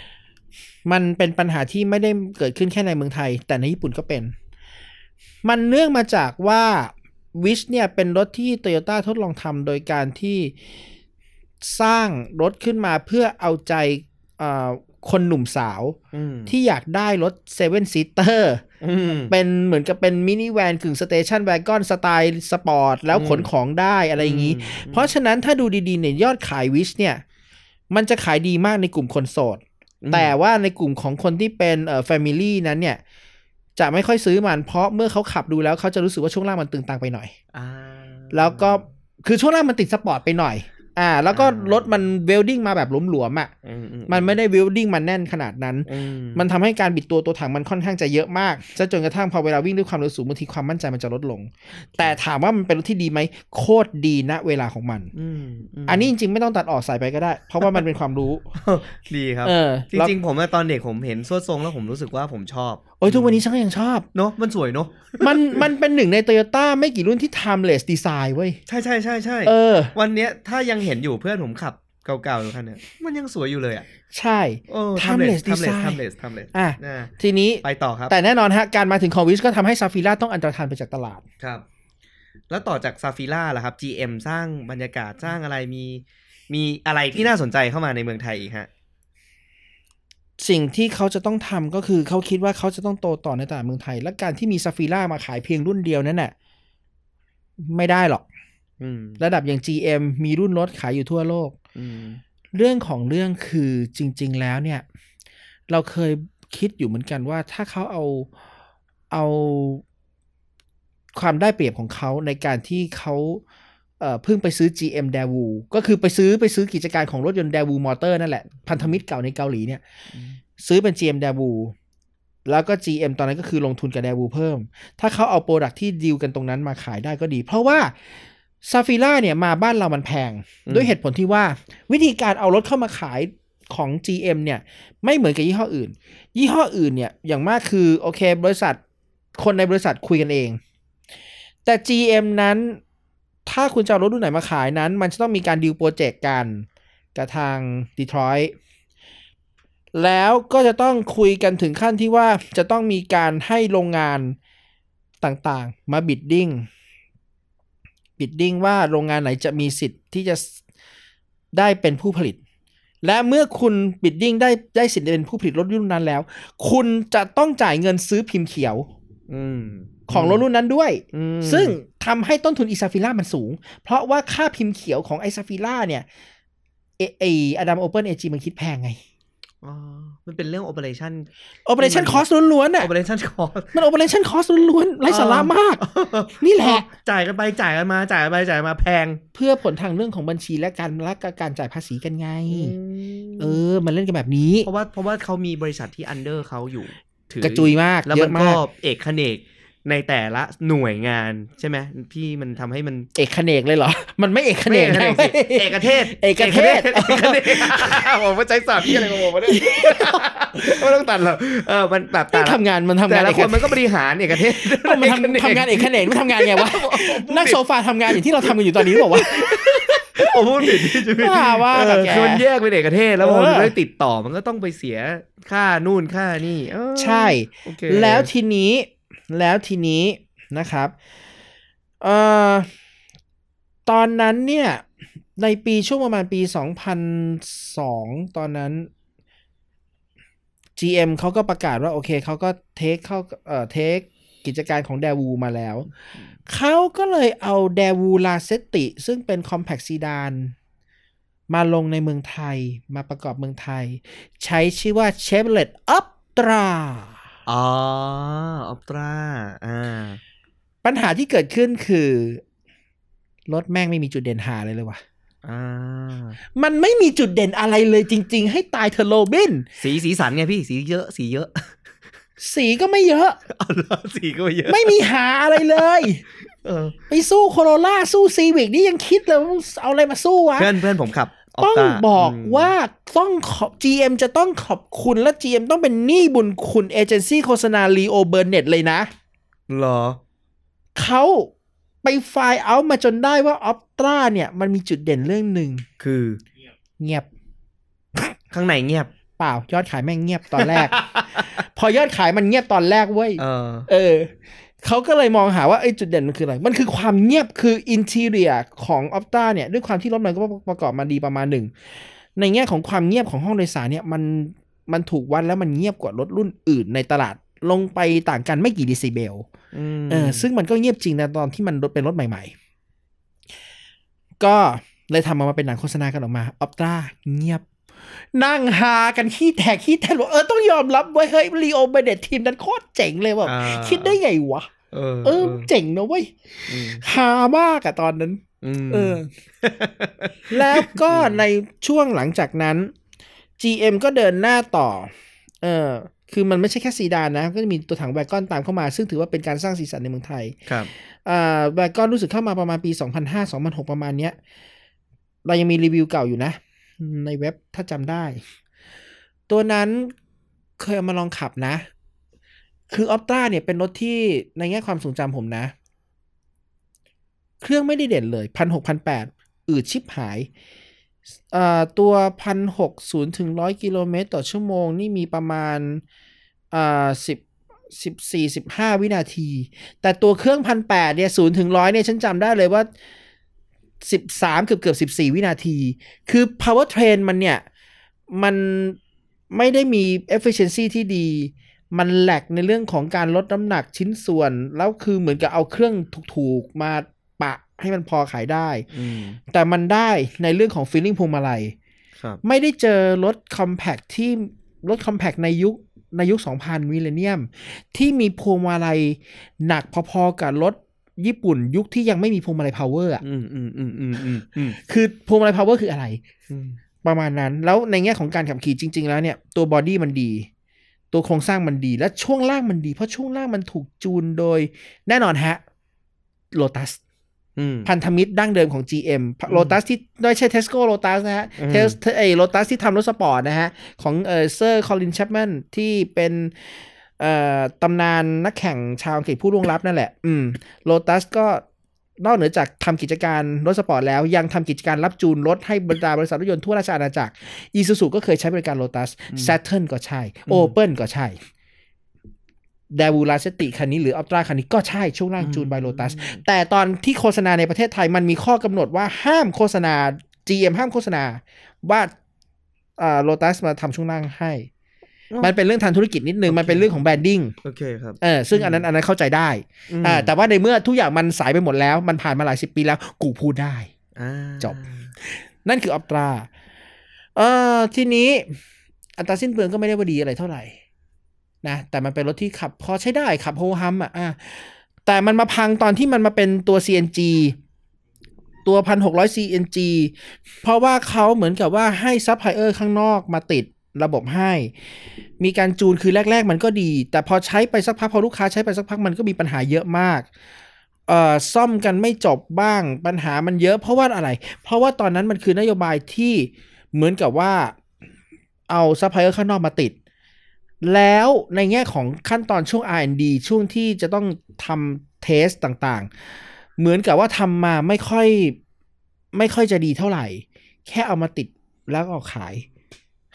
มันเป็นปัญหาที่ไม่ได้เกิดขึ้นแค่ในเมืองไทย แต่ในญี่ปุ่นก็เป็น มันเนื่องมาจากว่า Wish เนี่ยเป็นรถที่โตโยต้าทดลองทำโดยการที่สร้างรถขึ้นมาเพื่อเอาใจอ่าคนหนุ่มสาวอืมที่อยากได้รถ seven seater อืมเป็นเหมือนกับเป็นมินิแวนกึ่ง station wagon สไตล์สปอร์ต แล้วขนของได้อะไรอย่างนี้ เพราะฉะนั้นถ้าดูดีๆเนี่ยยอดขาย Wish เนี่ย มันจะขายดีมากในกลุ่มคนโสดอืมแต่ว่าในกลุ่มของคนที่เป็นเอ่อ family นั้นเนี่ย จะไม่ค่อยซื้อมัน เพราะเมื่อเขาขับดูแล้วเขาจะรู้สึกว่าช่วงล่างมันตึงตังไปหน่อยอ่าแล้วก็คือช่วงล่างมันติดสปอร์ตไปหน่อย อ่า แล้วก็อ่ารถมัน welding มาแบบหลวมๆอะอืมมันไม่ได้ welding มันแน่นขนาดนั้นอืมันทำให้การบิดตัวตัวถังมันค่อนข้างจะเยอะมากซะจนกระทั่งพอเวลาวิ่งด้วยความเร็วสูงบางทีความมั่นใจมันจะลดลง แต่ถามว่ามันเป็นรถที่ดีไหมโคตรดีณเวลาของมันอืมมอันนี้จริงๆไม่ต้องตัดออกใส่ไปก็ได้ เพราะว่ามันเป็นความรู้ ดีครับเออจริงๆผมอะตอนเด็กผมเห็นสวดทรงแล้วผมรู้สึกว่าผมชอบๆโอ้ยทุกวันนี้ฉันก็ยังชอบ เนอะมันสวยเนอะมันมันเป็นหนึ่งในโตโยต้าไม่กี่รุ่นที่ timeless design เว้ย ใช่ใช่ใช่ใช่เออ วันเนี้ยถ้ายังเห็นอยู่เพื่อนผมขับเก่าๆอยู่คันเนี้ยมันยังสวยอยู่เลยอะ ใช่โอ้ Timeless ทำเลส design ทำเลสทำเลสอะนะทีนี้ไปต่อครับ แต่แน่นอนฮะ การมาถึงของ Wish ก็ทำให้ Zafira ต้องอันตรธานไปจากตลาดครับ แล้วต่อจาก Zafira ล่ะครับ GM สร้างบรรยากาศสร้างอะไรมี มีอะไรที่น่าสนใจเข้ามาในเมืองไทยอีกฮะ สิ่งที่เขาจะต้องทำก็คือเขาคิดว่าเขาจะต้องโตต่อในตลาดเมืองไทย และการที่มี Zafira มาขายเพียงรุ่นเดียวนั้นน่ะไม่ได้หรอกอืมระดับอย่าง GM มีรุ่นรถขายอยู่ทั่วโลกอืมเรื่องของเรื่องคือจริง ๆ แล้วเนี่ย เราเคยคิดอยู่เหมือนกันว่าถ้าเขาเอาเอาความได้เปรียบของเขาในการที่เขา เอ่อเพิ่งไปซื้อ GM d a w o ก็คือไปซื้อไปซื้อกิจการของรถยนต์ d a w o Motor นั่นแหละ พันธมิตรเก่าในเกาหลีเนี่ย ซื้อเป็น GM d a w o แล้วก็ GM ตอนนั้นก็คือลงทุนกับ d a w o เพิ่ม ถ้าเขาเอา product ที่ดีลกันตรงนั้นมาขายได้ก็ดี เพราะว่า Zafira เนี่ยมาบ้านเรามันแพงอืมด้วยเหตุผลที่ว่าวิธีการเอารถเข้ามาขายของ GM เนี่ย ไม่เหมือนกับยี่ห้ออื่น ยี่ห้ออื่นเนี่ยอย่างมากคือโอเค บริษัทคนในบริษัทคุยกันเอง แต่ GM นั้น ถ้าคุณจะเอารถรุ่นไหนมาขายนั้น มันจะต้องมีการ deal project กันกับทางดีทรอยต์แล้วก็จะต้องคุยกันถึงขั้นที่ว่าจะต้องมีการให้โรงงานต่างๆ มา bidding bidding ว่าโรงงานไหนจะมีสิทธิ์ที่จะได้เป็นผู้ผลิต และเมื่อคุณ bidding ได้ได้สิทธิ์เป็นผู้ผลิตรถรุ่นนั้นแล้ว คุณจะต้องจ่ายเงินซื้อพิมพ์เขียวอืมของรถรุ่นนั้นด้วยอืมซึ่ง ทำให้ต้นทุนอี Zafira มันสูง เพราะว่าค่าพิมพ์เขียวของไอ Zafira เนี่ยเอไอ Adam Opel AG มันคิดแพงไงอ๋อมันเป็นเรื่อง operation Operation Cost ล้วนๆอะ operation cost มัน Operation Cost ล้วนๆไร้สาระมาก นี่แหละ จ่ายกันไปจ่ายกันมาจ่ายกันไปจ่ายกันมาแพง เพื่อผลทางเรื่องของบัญชีและการและการจ่ายภาษีกันไง เออ มันเล่นกันแบบนี้ เพราะว่าเพราะว่าเขามีบริษัทที่ under เขาอยู่ ถือกระจุยมากแล้วเยมันอะก็มากเอกขเนก ในแต่ละหน่วยงานใช่ไหมพี่มันทำให้มันเอกขเนกเลยเหรอ มันไม่เอกขเนกไม่นะเอกสิเอกเทศเอกเทศ เอกเทศผมว่าใจสอบที่อะไรของผมวะเนี่ยไม่ต้องตัดหรอกเออมันแบบมันทำงานมันทำแต่งานละเอกคนมันก็บริหารเอกเทศมันทำทำงานเอกขเนกมันทำงานไงวะนั่งโซฟาทำงานอย่างที่เราทำกันอยู่ตอนนี้หรือเปล่าวะผมพูดผิดพี่จุ๊ยว่าว่าเออกับแกคือมันแยกเป็นเอกเทศแล้วพอเออมันได้ติดต่อมันก็ต้องไปเสียค่านู่นค่านี่เออใช่โอเคแล้วทีนี้ แล้วทีนี้นะครับเอ่อตอนนั้นเนี่ยในปีช่วงประมาณปี 2002 ตอนนั้น GM เขาก็ประกาศว่า โอเคเขาก็เทคเข้าเอ่อเทคกิจการของแดวูมาแล้ว เขาก็เลยเอาแดวูลาเซติ ซึ่งเป็น Compact Sedan มาลงในเมืองไทยมาประกอบเมืองไทย ใช้ชื่อว่า Chevrolet Optra อ๋ อออปตราอ่าปัญหาที่เกิดขึ้นคือ รถแม่งไม่มีจุดเด่นหาเลยเลยว่ะอ่ามันไม่มีจุดเด่นอะไรเลยจริง ๆ ให้ตายเธอะโรบิน สีสีสันไงพี่สีเยอะ สีเยอะ สีก็ไม่เยอะเอาละสีก็เยอะ ไม่มีหาอะไรเลยเออไปสู้โคโรล่าสู้ซีวิกนี่ยังคิดเลยว่าเอาอะไรมาสู้วะเพื่อนเพื่อนผมขับ ต้อง Opta บอกมว่าต้องขอบ GM จะต้องขอบคุณและ GM ต้องเป็นหนี้บุญคุณเอเจนซี่โฆษณาลีโอเบอร์เน็ตเลยนะ เหรอ เขาไปไฟล์เอามาจนได้ว่าออปตราเนี่ย มันมีจุดเด่นเรื่องหนึ่งคือเงียบ ข้างในเงียบ เปล่ายอดขายแม่งเงียบตอนแรก พอยอดขายมันเงียบตอนแรกเว้ยเออ เออเขาก็เลยมองหาว่าไอ้จุดเด่นมันคืออะไร มันคือความเงียบคืออินเท i รียของออ t ต a เนี่ยด้วยความที่รถมันก็ประกอบมาดีประมาณหนึ่ง ในแง่ของความเงียบของห้องโดยสารเนี่ยมันมันถูกวัดแล้วมันเงียบกว่ารถรุ่นอื่นในตลาดลงไปต่างกันไม่กี่เดซิเบลอืมเออซึ่งมันก็เงียบจริงนะตอนที่มันรถเป็นรถใหม่ ๆ ก็เลยทำมาเป็นหนังโฆษณากันออกมาออ t ต a เงียบ นั่งหากันขี้แตกขี้แตกบอกเออต้องยอมรับไว้ยเฮ้ยลีโอเบเดตทีมนั้นโคตรเจ๋งเลยแบบอ่าคิดได้ไงวะเออเออเจ๋งนะเว้ยอืมฮามากอะตอนนั้นมเออ แล้วก็ในช่วงหลังจากนั้น GM ก็เดินหน้าต่อ เออ คือมันไม่ใช่แค่ซีดานนะ ก็จะมีตัวถังแวกอนตามเข้ามา ซึ่งถือว่าเป็นการสร้างสีสันในเมืองไทย ครับอ่าแวกอนรู้สึกเข้ามาประมาณปี 2005 2006 ประมาณเนี้ย เรายังมีรีวิวเก่าอยู่นะ ในเว็บถ้าจำได้ ตัวนั้นเคยเอามาลองขับนะ คือออ t ต a เนี่ยเป็นรถที่ในแง่ความทรงจำผมนะ เครื่องไม่ได้เด่นเลยพันหกพันแปดอืดชิบหาย ตัวพันหกศูนย์ถึงร้อยกิโลเมตรต่อชั่วโมง นี่มีประมาณสิบสิบสี่สิบห้าวินาที แต่ตัวเครื่องพันแปดเนี่ยศูนย์ถึงร้อยเนี่ย ฉันจำได้เลยว่า สิบสามเกือบเกือบสิบสี่วินาที คือ power train มันเนี่ย มันไม่ได้มี efficiency ที่ดี มันแหลกในเรื่องของการลดน้ำหนักชิ้นส่วน แล้วคือเหมือนกับเอาเครื่องถูกๆ มาปะให้มันพอขายได้อืมแต่มันได้ในเรื่องของ feeling พวงมาลัยครับไม่ได้เจอรถ compact ที่รถ compact ในยุคในยุค 2000 มิเลเนียม ที่มีพวงมาลัยหนักพอๆกับรถ ญี่ปุ่นยุคที่ยังไม่มีพวงมาลัย power อะอืมอืมอืมอืมอืมอืมคือพวงมาลัย power คืออะไรอืมประมาณนั้น แล้วในแง่ของการขับขี่จริง ๆ แล้วเนี่ย ตัวบอดี้มันดี ตัวโครงสร้างมันดี และช่วงล่างมันดี เพราะช่วงล่างมันถูกจูนโดย แน่นอนฮะโ o ตัสอืมพันธมิตรดั้งเดิมของ GM โ o ตัสที่ไม่ใช่เทสโก้โ o ตัสนะฮะอืมเทสไอโ o ตัสที่ทำรถสปอร์ตนะฮะ ของเออเซอร์ Colin Chapman ที่เป็นเอ่อ ตำนานนักแข่งชาวอังกฤษผู้ล่วงลับนั่นแหละ อืมโ o ตัสก็นอกเหนือจากทำกิจการรถสปอร์ตแล้วยังทำกิจการรับจูนรถให้บรรดาบริษัทรถยนต์ทั่วราชอาณาจักรอีซูซูก็เคยใช้บริการโ o ตัส Saturn ก็ใช่ Opel ก็ใช่ด v วูลาเซติคันนี้หรือ Optra คันนี้ก็ใช่ช่วงล่างจูนไบโ o ตัส แต่ตอนที่โฆษณาในประเทศไทยมันมีข้อกำหนดว่าห้ามโฆษณา GM ห้ามโฆษณาว่าอ่าโ o ตัสมาทำช่วงล่างให้ มันเป็นเรื่องทางธุรกิจนิดนึง มันเป็นเรื่องของ brandingโอเคครับเออซึ่งอันนั้นอันนั้นเข้าใจได้อืมอ่าแต่ว่าในเมื่อทุกอย่างมันสายไปหมดแล้ว มันผ่านมาหลายสิบปีแล้ว กูพูดได้อ่าจบ นั่นคือ Optra เอ่อทีนี้อัตราสิ้นเปลืองก็ไม่ได้ว่าดีอะไรเท่าไหร่นะแต่มันเป็นรถที่ขับพอใช้ได้ขับ ho-hum อะอะแต่มันมาพังตอนที่มันมาเป็นตัว CNG ตัวพันหกร้อย CNG เพราะว่าเขาเหมือนกับว่าให้ซัพพลายเออร์ข้างนอกมาติด ระบบให้ มีการจูนคือแรก ๆ มันก็ดี แต่พอใช้ไปสักพักพอลูกค้าใช้ไปสักพักมันก็มีปัญหาเยอะมากเอ่อซ่อมกันไม่จบบ้างปัญหามันเยอะเพราะว่าอะไร เพราะว่าตอนนั้นมันคือนโยบายที่เหมือนกับว่าเอาซัพพลายเออร์ข้างนอกมาติด แล้วในแง่ของขั้นตอนช่วง R&D ช่วงที่จะต้องทำ test ต่างๆ เหมือนกับว่าทำมาไม่ค่อยไม่ค่อยจะดีเท่าไหร่ แค่เอามาติดแล้วก็เอาขาย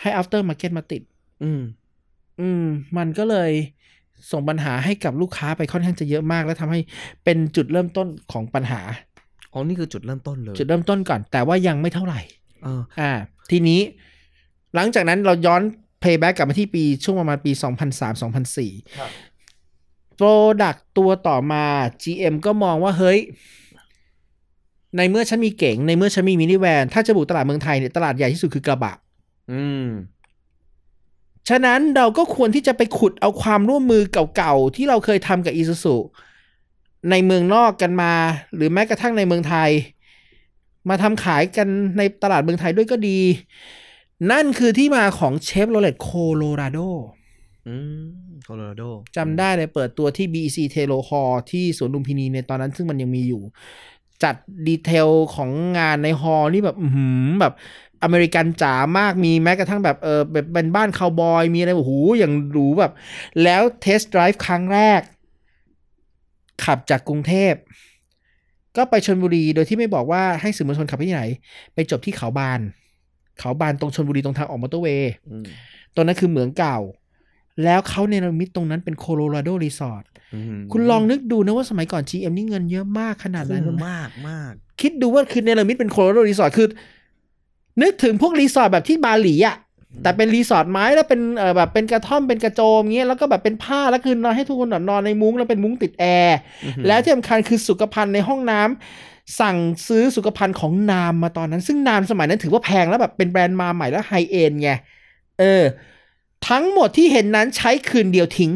ให้ after market มาติด อืม อืม มันก็เลยส่งปัญหาให้กับลูกค้าไปค่อนข้างจะเยอะมาก และทำให้เป็นจุดเริ่มต้นของปัญหา อ๋อ นี่คือจุดเริ่มต้นเลย จุดเริ่มต้นก่อน แต่ว่ายังไม่เท่าไหร่เอออ่า ทีนี้ หลังจากนั้นเราย้อน payback กลับมาที่ปีช่วงประมาณปี 2003-2004ครับ Product ตัวต่อมา GM ก็มองว่าเฮ้ย ในเมื่อฉันมีเก๋ง ในเมื่อฉันมีมินิแวน ถ้าจะบุกตลาดเมืองไทยเนี่ย ตลาดใหญ่ที่สุดคือกระบะ อืม ฉะนั้นเราก็ควรที่จะไปขุดเอาความร่วมมือเก่าๆ ที่เราเคยทำกับอีซูซูในเมืองนอกกันมา หรือแม้กระทั่งในเมืองไทย มาทำขายกันในตลาดเมืองไทยด้วยก็ดี นั่นคือที่มาของเชฟโรเลตโคโลราโดอืมโคโลราโดจำได้เลยเปิดตัวที่ BEC t a y l o r Hall ที่สวนลุมพินีในตอนนั้นซึ่งมันยังมีอยู่ จัดdetail ของงานใน hall นี่แบบ อื้อหือแบบ อเมริกันจ๋ามากมีแม้กระทั่งแบบเออแบบเป็นบ้านคาวบอย มีอะไรแบบโอ้โหอย่างหรูแบบ แล้ว test drive ครั้งแรก ขับจากกรุงเทพ ก็ไปชนบุรีโดยที่ไม่บอกว่าให้สื่อมวลชนขับไปที่ไหน ไปจบที่เขาบาน เขาบานตรงชนบุรีตรงทางออกมอเตอร์เวย์อืมตรงนั้นคือเหมืองเก่า แล้วเขาเนรมิตตรงนั้นเป็น Colorado Resortอืมคุณลองนึกดูนะว่าสมัยก่อน GM นี่เงินเยอะมากขนาดไหนคุณรู้ไหมมากมากคิดดูว่าคือเนรมิตเป็น Colorado Resort คือ นึกถึงพวกรีสอร์ทแบบที่บาหลีอะแต่เป็นรีสอร์ทไม้แล้วเป็นเออแบบเป็นกระท่อมเป็นกระโจมเงี้ยแล้วก็แบบเป็นผ้าแล้วคือนอนให้ทุกคนแบบนอนในมุ้งแล้วเป็นมุ้งติดแอร์อืมแล้วที่สำคัญคือสุขภัณฑ์ในห้องน้ำสั่งซื้อสุขภัณฑ์ของ Nahm มาตอนนั้น ซึ่ง Nahm สมัยนั้นถือว่าแพงแล้วแบบเป็นแบรนด์มาใหม่แล้ว high-end ไงเออ ทั้งหมดที่เห็นนั้นใช้คืนเดียวทิ้ง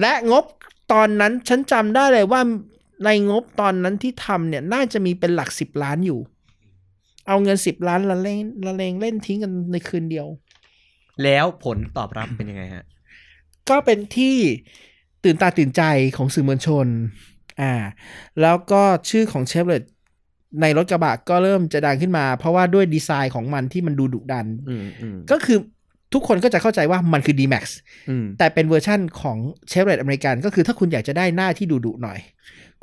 และงบตอนนั้นฉันจำได้เลยว่าในงบตอนนั้นที่ทำเนี่ยน่าจะมีเป็นหลักสิบล้านอยู่ เอาเงินสิบล้านละเลงละเลงเล่นทิ้งกันในคืนเดียว แล้วผลตอบรับเป็นยังไงฮะ ก็เป็นที่ตื่นตาตื่นใจของสื่อมวลชน อ่า แล้วก็ชื่อของเชฟเลตในรถกระบะก็เริ่มจะดังขึ้นมา เพราะว่าด้วยดีไซน์ของมันที่มันดูดุดันอืมอืมก็คือทุกคนก็จะเข้าใจว่ามันคือ D-Max อืมแต่เป็นเวอร์ชั่นของเชฟโรเลตอเมริกัน ก็คือถ้าคุณอยากจะได้หน้าที่ดุดุๆหน่อย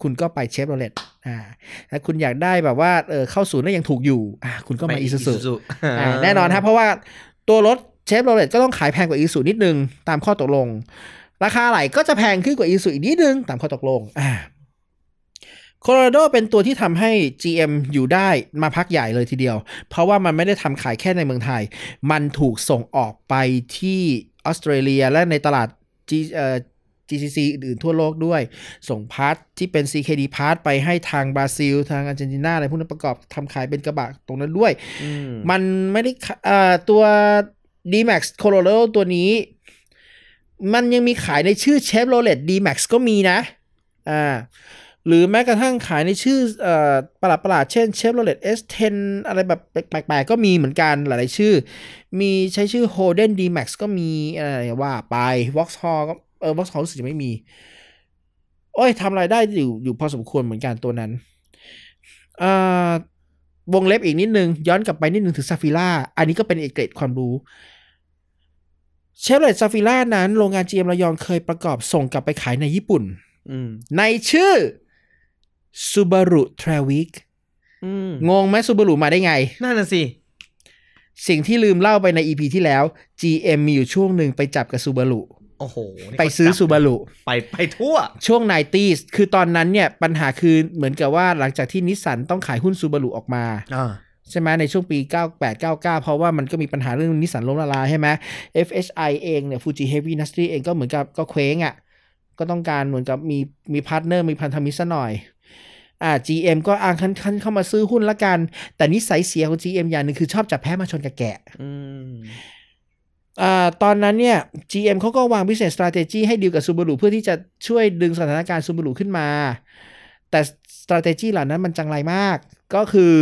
คุณก็ไปเชฟโรเลตอ่าถ้าคุณอยากได้แบบว่าเออเข้าศูนย์แล้วยังถูกอยู่อ่าคุณก็มาอีซูซู Isuzu อ่าแน่นอนครับเพราะว่าตัวรถเชฟโรเลตก็ต้องขายแพงกว่าอีซูนิดนึง ตามข้อตกลง ราคาไหลก็จะแพงขึ้นกว่าอีซูอีกนิดนึง ตามข้อตกลงอ่าโคโลราโดเป็นตัวที่ทำให้ GM อยู่ได้มาพักใหญ่เลยทีเดียว เพราะว่ามันไม่ได้ทำขายแค่ในเมืองไทย มันถูกส่งออกไปที่ออสเตรเลียและในตลาด G เอ่อ GCC อื่นๆทั่วโลกด้วย ส่งพาร์ทที่เป็น CKD พาร์ทไปให้ทางบราซิล ทางอาร์เจนตินาอะไรพวกนั้นประกอบทำขายเป็นกระบะตรงนั้นด้วยอืมมันไม่ได้ขะเอ่อตัว D-Max Colorado ตัวนี้ มันยังมีขายในชื่อ Chevrolet D-Max ก็มีนะ อ่าหรือแม้กระทั่งขายในชื่อเอ่อประหลาดประหลาดๆเช่น Chevrolet S10 อะไรแบบแปลกๆ ก็มีเหมือนกันหลายๆชื่อ มีใช้ชื่อ Holden D-Max ก็มีอะไรว่าไป Vauxhall ก็ เออ Vauxhall รู้สึกจะไม่มี โอ้ยทำรายได้อยู่อยู่พอสมควรเหมือนกันตัวนั้นอ่าวงเล็บอีกนิดนึง ย้อนกลับไปนิดนึงถึง Zafira อันนี้ก็เป็นเอกเกร็ดความรู้เชฟโรเลต Zafira นั้น โรงงาน GM ระยองเคยประกอบส่งกลับไปขายในญี่ปุ่นอืมในชื่อ Subaru Traviq อืมงงไหม Subaru มาได้ไง นั่นน่ะสิ สิ่งที่ลืมเล่าไปใน EP ที่แล้ว GM มีอยู่ช่วงหนึ่งไปจับกับ Subaru โอ้โหนี่ไปซื้อเขาจับ Subaru ไปไปทั่ว ช่วง 90s คือตอนนั้นเนี่ยปัญหาคือเหมือนกับว่าหลังจากที่นิสสันต้องขายหุ้น Subaru ออกมาอ่าใช่ไหมในช่วงปี 98 99 เพราะว่ามันก็มีปัญหาเรื่องนิสสันล้มละลายใช่ไหม FHI เองเนี่ย Fuji Heavy Industry เองก็เหมือนกับก็เคว้งอะ่ะ ก็ต้องการเหมือนกับมีมี partner มีพันธมิตรซะหน่อยอ่า GM ก็อ่ะงั้นฉันเข้ามาซื้อหุ้นละกัน แต่นิสัยเสียของ GM อย่างหนึ่งคือชอบจับแพะมาชนกับแกะอืมอ่า ตอนนั้นเนี่ย GM เขาก็วาง business strategy ให้ดีลกับ Subaru เพื่อที่จะช่วยดึงสถานการณ์ Subaru ขึ้นมา แต่ strategy เหล่านั้นมันจังไรมาก ก็คือ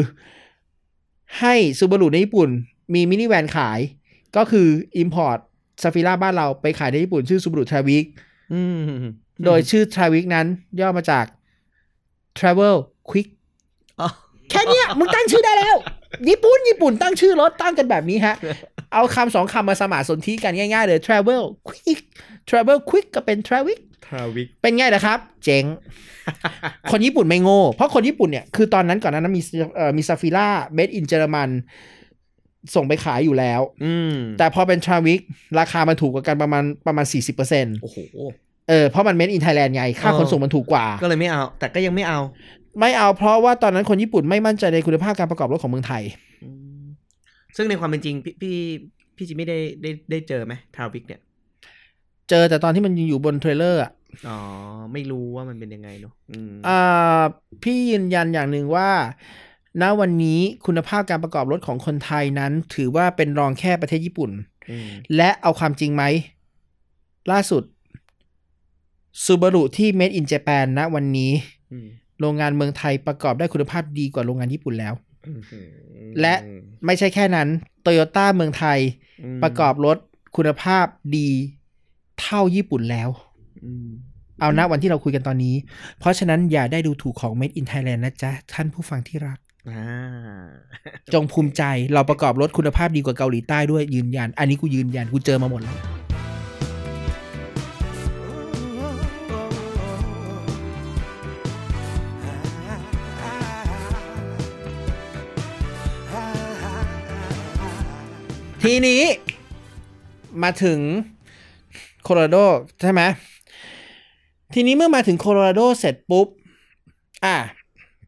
ให้ Subaru ในญี่ปุ่นมีมินิแวนขาย ก็คือ import ซาฟิล่าบ้านเราไปขายในญี่ปุ่นชื่อ Subaru Travic อืมโดยชื่อ Travic นั้นย่อมาจาก Travel Quick อ๋อแค่เนี้ยมึงตั้งชื่อได้แล้ว ญี่ปุ่นญี่ปุ่นตั้งชื่อรถตั้งกันแบบนี้ฮะ เอาคำสองคำมาสมานสนธิกันง่ายๆเลย travel quick travel quick ก็เป็น travic ทราวิกเป็นไงนะครับ เจ๋ง คนญี่ปุ่นไม่โง่ เพราะคนญี่ปุ่นเนี่ย คือตอนนั้นก่อนหนานั้นมีเอ่อมีซาฟิล่า made in เยอรมัน ส่งไปขายอยู่แล้ว อืมแต่พอเป็น travic ราคามันถูกกว่ากันประมาณประมาณ40%โอ้โห เออ เพราะมัน made in Thailand ไง ค่าขนส่งมันถูกกว่า ก็เลยไม่เอา แต่ก็ยังไม่เอา ไม่เอาเพราะว่าตอนนั้นคนญี่ปุ่นไม่มั่นใจในคุณภาพการประกอบรถของเมืองไทยอืม ซึ่งในความเป็นจริงพี่พี่พี่จิมไม่ได้ได้ได้เจอไหมทราวิกเนี่ย เจอแต่ตอนที่มันยังอยู่บนเทรลเลอร์อะอ๋อ ไม่รู้ว่ามันเป็นยังไงเนอะอืมอ่าพี่ยืนยันอย่างหนึ่งว่า ณวันนี้คุณภาพการประกอบรถของคนไทยนั้น ถือว่าเป็นรองแค่ประเทศญี่ปุ่นอืมและเอาความจริงไหม ล่าสุดซูบารุที่ made in Japan ณวันนี้อืมโรงงานเมืองไทยประกอบได้คุณภาพดีกว่าโรงงานญี่ปุ่นแล้วอืม และไม่ใช่แค่นั้นโตโยต้าเมืองไทยมประกอบรถคุณภาพดีเท่าญี่ปุ่นแล้วอืมเอานะวันที่เราคุยกันตอนนี้ เพราะฉะนั้นอย่าได้ดูถูกของ Made in Thailand นะจ๊ะ ท่านผู้ฟังที่รักอ่าจงภูมิใจเราประกอบรถคุณภาพดีกว่าเกาหลีใต้ด้วยยืนยัน อันนี้กูยืนยันกูเจอมาหมดแล้ว ทีนี้มาถึงโคโลราโดใช่ไหมทีนี้เมื่อมาถึงโคโลราโดเสร็จปุ๊บ อะ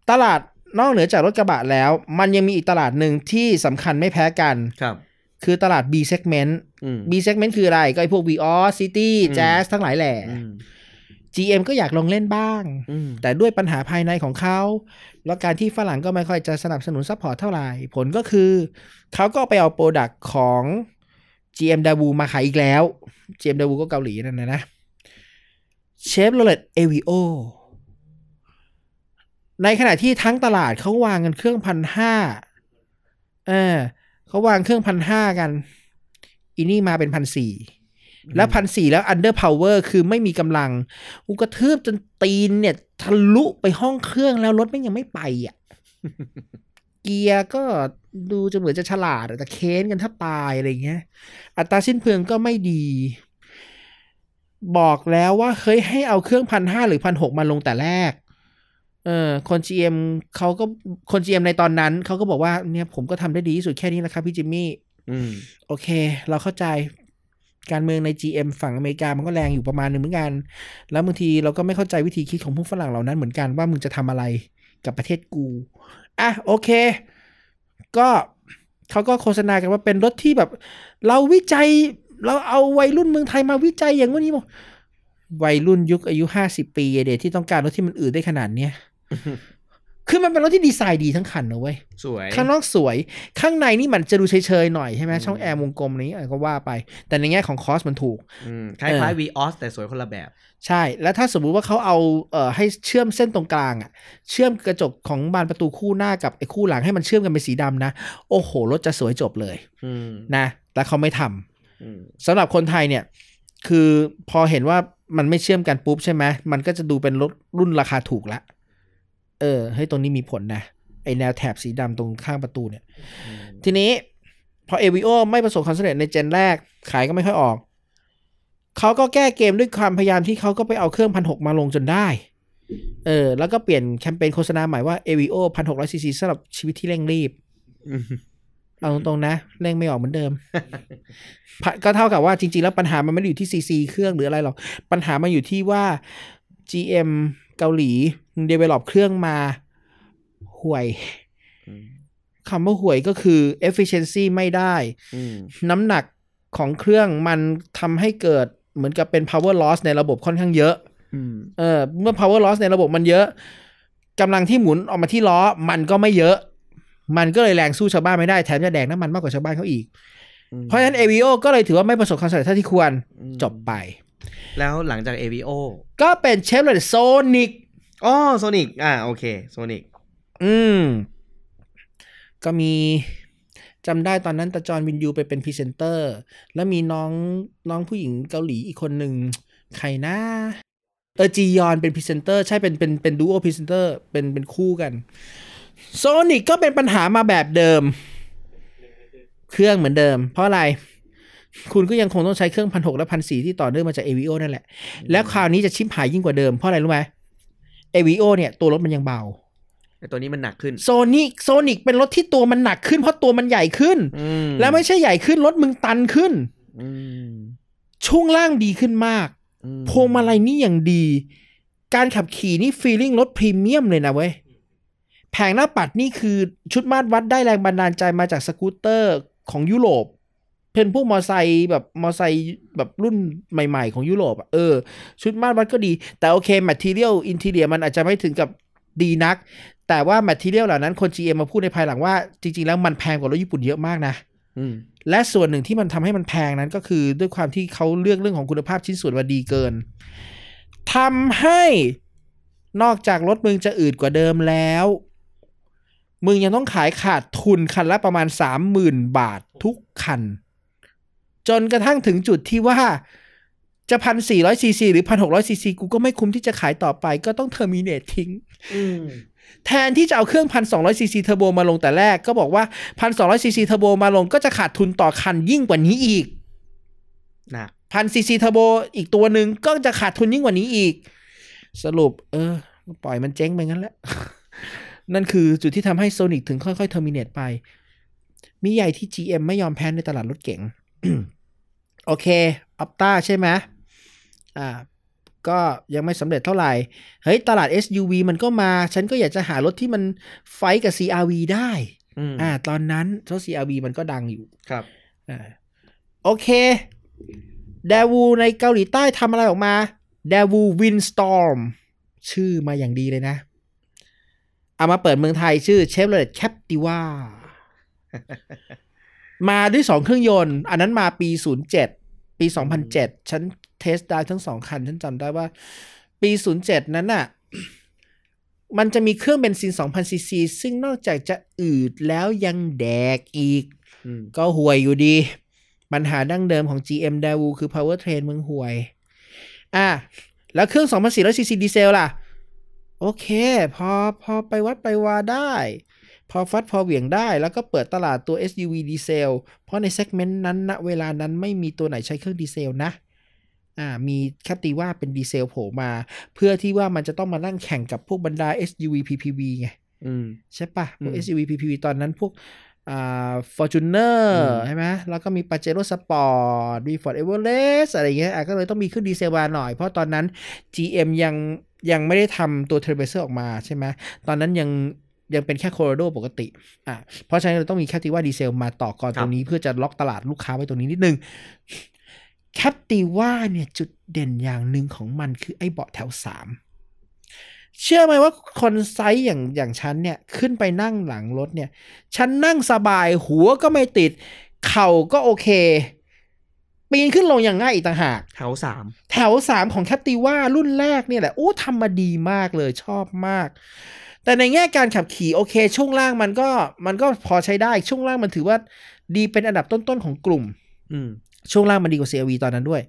ตลาดนอกเหนือจากรถกระบะแล้ว มันยังมีอีกตลาดหนึ่งที่สำคัญไม่แพ้กันครับ คือตลาด B segment อืม B segment คืออะไร ก็ไอพวก Vios City อืม Jazz ทั้งหลายแหล่อืม GM ก็อยากลงเล่นบ้างอืมแต่ด้วยปัญหาภายในของเขา แล้วการที่ฝรั่งก็ไม่ค่อยจะสนับสนุน support เท่าไหร่ ผลก็คือ เขาก็ไปเอาโปรดักต์ของ GM d a w o มาขายอีกแล้ว GM d a w o ก็เกาหลีนั่นนะนะ Chevrolet Aveo ในขณะที่ทั้งตลาดเขาวางกันเครื่องพันห้าเออเขาวางเครื่องพันห้ากัน อีนี่มาเป็นพันสี่ แล้วพันสี่แล้ว under power คือไม่มีกำลังกูกระทืบจนตีนเนี่ย ทะลุไปห้องเครื่องแล้วรถไม่งยังไม่ไปอะ เกียร์ก็ดูจะเหมือนจะฉลาดอะแต่เค้นกันถ้าตายอะไรเงี้ย อัตราสิ้นเปลืองก็ไม่ดี บอกแล้วว่าเฮ้ยให้เอาเครื่องพันห้าหรือพันหกมาลงแต่แรกเออคน GM เขาก็คน GM ในตอนนั้นเขาก็บอกว่าเนี่ยผมก็ทำได้ดีที่สุดแค่นี้แหละครับพี่จิมมี่อืมโอเค เราเข้าใจ การเมืองใน GM ฝั่งอเมริกามันก็แรงอยู่ประมาณหนึ่งเหมือนกัน แล้วบางทีเราก็ไม่เข้าใจวิธีคิดของผู้ฝรั่งเหล่านั้นเหมือนกันว่ามึงจะทำอะไรกับประเทศกู อะโอเค ก็เขาก็โฆษณากันว่าเป็นรถที่แบบ เราวิจัยเราเอาวัยรุ่นเมืองไทยมาวิจัยอย่างนู้นนี้บอกวัยรุ่นยุคอายุห้าสิบปีเดทที่ต้องการรถที่มันอืดได้ขนาดเนี้ย คือมันเป็นรถที่ดีไซน์ดีทั้งคันนะเว้ย สวย ข้างนอกสวย ข้างในนี่มันจะดูเฉยๆหน่อยใช่ไหมอืมช่องแอร์วงกลมอะไรนี้ก็ว่าไป แต่ในแง่ของคอสมันถูกอืมคล้ายๆ Vios แต่สวยคนละแบบ ใช่ แล้วถ้าสมมุติว่าเขาเอาเอ่อให้เชื่อมเส้นตรงกลางอะเชื่อมกระจกของบานประตูคู่หน้ากับไอ้คู่หลังให้มันเชื่อมกันเป็นสีดำนะ โอ้โห รถจะสวยจบเลยอืมนะ แต่เขาไม่ทำอืมสำหรับคนไทยเนี่ย คือพอเห็นว่ามันไม่เชื่อมกันปุ๊บใช่ไหมมันก็จะดูเป็นรถรุ่นราคาถูกละ เออเฮ้ยตรงนี้มีผลนะไอแนวแถบสีดำตรงข้างประตูเนี่ยอืมทีนี้ พอ AVO ไม่ประสบความสำเร็จในเจนแรก ขายก็ไม่ค่อยออก เขาก็แก้เกมด้วยความพยายามที่เขาก็ไปเอาเครื่องพันหกมาลงจนได้ เออ แล้วก็เปลี่ยนแคมเปญโฆษณาใหม่ว่า AVO พันหกร้อยซีซีสำหรับชีวิตที่เร่งรีบอืมเอาตรงๆนะ เร่งไม่ออกเหมือนเดิมพะก็เท่ากับว่าจริง ๆ แล้วปัญหามันไม่ได้อยู่ที่ซีซีเครื่องหรืออะไรหรอก ปัญหามันอยู่ที่ว่า GM เกาหลีเดเวลลอปเครื่องมาห่วยอืมคำว่าห่วยก็คือ efficiency ไม่ได้อืมน้ำหนักของเครื่องมันทำให้เกิดเหมือนกับเป็น power loss ในระบบค่อนข้างเยอะอืมเออ เมื่อ power loss ในระบบมันเยอะกำลังที่หมุนออกมาที่ล้อมันก็ไม่เยอะ มันก็เลยแรงสู้ชาวบ้านไม่ได้แถมจะแดกน้ำมันมากกว่าชาวบ้านเขาอีก เพราะฉะนั้น AVO ก็เลยถือว่าไม่ประสบความสำเร็จเท่าที่ควรอืมจบไป แล้วหลังจาก Aveo ก็เป็น Chevrolet Sonic อ๋อ Sonic อ่าโอเค Sonic อืม ก็มีจำได้ตอนนั้นตาจอห์นวิญญูไปเป็นพรีเซนเตอร์ แล้วมีน้องน้องผู้หญิงเกาหลีอีกคนหนึ่งใครนะเออจียอนเป็นพรีเซนเตอร์ใช่เป็นเป็นเป็น duo presenter เป็นเป็นคู่กัน Sonic ก็เป็นปัญหามาแบบเดิม เครื่องเหมือนเดิม เพราะอะไร คุณก็ยังคงต้องใช้เครื่องพันหกและพันสี่ที่ต่อเนื่องมาจาก Aveo นั่นแหละ แล้วคราวนี้จะชิบหายยิ่งกว่าเดิมเพราะอะไรรู้ไหม AVO เนี่ยตัวรถมันยังเบาแต่ตัวนี้มันหนักขึ้น Sonic Sonic เป็นรถที่ตัวมันหนักขึ้นเพราะตัวมันใหญ่ขึ้นอืมแล้วไม่ใช่ใหญ่ขึ้นรถมึงตันขึ้นอืมช่วงล่างดีขึ้นมากอืมพวงมาลัยนี่อย่างดี การขับขี่นี่ feeling รถพรีเมียมเลยนะเว้ยแผงหน้าปัดนี่คือชุดมาตรวัดได้แรงบันดาลใจมาจากสกูตเตอร์ของยุโรป เป็นพวกมอไซค์แบบมอไซค์แบบรุ่นใหม่ ๆ ของยุโรปอะเออ ชุดมาตรวัดก็ดี แต่โอเค material interior มันอาจจะไม่ถึงกับดีนัก แต่ว่าแมทเทียลเหล่านั้นคน GM มาพูดในภายหลังว่า จริง ๆ แล้วมันแพงกว่ารถญี่ปุ่นเยอะมากนะอืมและส่วนหนึ่งที่มันทำให้มันแพงนั้นก็คือด้วยความที่เขาเลือกเรื่องของคุณภาพชิ้นส่วนมาดีเกินทำให้นอกจากรถมึงจะอืดกว่าเดิมแล้ว มึงยังต้องขายขาดทุนคันละประมาณสามหมื่นบาททุกคัน จนกระทั่งถึงจุดที่ว่าจะพันสี่ร้อยซีซีหรือพันหกร้อยซีซีกูก็ไม่คุ้มที่จะขายต่อไปก็ต้อง terminate ทิ้งอืมแทนที่จะเอาเครื่องพันสองร้อยซีซีเทอร์โบมาลงแต่แรก ก็บอกว่าพันสองร้อยซีซีเทอร์โบมาลงก็จะขาดทุนต่อคันยิ่งกว่านี้อีกหนักพันซีซีเทอร์โบอีกตัวหนึ่งก็จะขาดทุนยิ่งกว่านี้อีก สรุป เออ ปล่อยมันเจ๊งไปงั้นแหละ นั่นคือจุดที่ทำให้ Sonic ถึงค่อยๆ terminate ไป มีหรือที่ GM ไม่ยอมแพ้ในตลาดรถเก๋ง โอเค Optra ใช่ไหมอ่าก็ยังไม่สำเร็จเท่าไหร่ เฮ้ย ตลาด SUV มันก็มา ฉันก็อยากจะหารถที่มัน fight กับ CRV ได้อืมอ่า ตอนนั้นเพราะ CRV มันก็ดังอยู่ ครับ อ่า โอเคDaewoo ในเกาหลีใต้ทำอะไรออกมา Daewoo Winstorm ชื่อมาอย่างดีเลยนะ เอามาเปิดเมืองไทยชื่อเช มาด้วยสองเครื่องยนต์ อันนั้นมาปี07ปี2007ฉัน test ได้ทั้งสองคัน ฉันจำได้ว่า ปี07นั้นน่ะ มันจะมีเครื่องเบนซิน2,000ซีซีซึ่งนอกจากจะอืดแล้วยังแดกอีกอืมก็ห่วยอยู่ดี ปัญหาดั้งเดิมของ GM d a w o คือ powertrain มึงห่วย อะ แล้วเครื่อง2,400 cc ดีเซลล่ะ โอเค พอพอไปวัดไปวาได้ พอฟัดพอเหวี่ยงได้แล้วก็เปิดตลาดตัว SUV ดีเซล เพราะใน segment นั้นณเวลานั้นไม่มีตัวไหนใช้เครื่องดีเซลนะอ่ามี Captiva เป็นดีเซลโผล่มา เพื่อที่ว่ามันจะต้องมานั่งแข่งกับพวกบรรดา SUV PPV ไงอืมใช่ปะพวกอืม SUV PPV ตอนนั้นพวกอ่า Fortuner อืมใช่ไหมแล้วก็มี Pajero Sport มี Ford Everest อะไรเงี้ยอะก็เลยต้องมีเครื่องดีเซลมาหน่อย เพราะตอนนั้น GM ยังยังไม่ได้ทำตัว Trailblazer ออกมาใช่ไหมตอนนั้นยัง ยังเป็นแค่ Colorado ปกติอะเพราะฉะนั้นเราต้องมีแคปติว่าดีเซลมาต่อกรครับตรงนี้เพื่อจะล็อกตลาดลูกค้าไว้ตรงนี้นิดนึงแคปติว่าเนี่ยจุดเด่นอย่างหนึ่งของมันคือไอ้เบาะแถวสามเชื่อไหมว่าคนไซส์อย่างอย่างฉันเนี่ยขึ้นไปนั่งหลังรถเนี่ยฉันนั่งสบายหัวก็ไม่ติด เข่าก็โอเค ปีนขึ้นลงอย่างง่ายอีกต่างหาก แถวสามแถวสามของ Captiva รุ่นแรกเนี่ยแหละโอ้ทำมาดีมากเลยชอบมาก แต่ในแง่การขับขี่โอเค ช่วงล่างมันก็มันก็พอใช้ได้ ช่วงล่างมันถือว่าดีเป็นอันดับต้นๆของกลุ่ม อืม ช่วงล่างมันดีกว่า CRV ตอนนั้นด้วย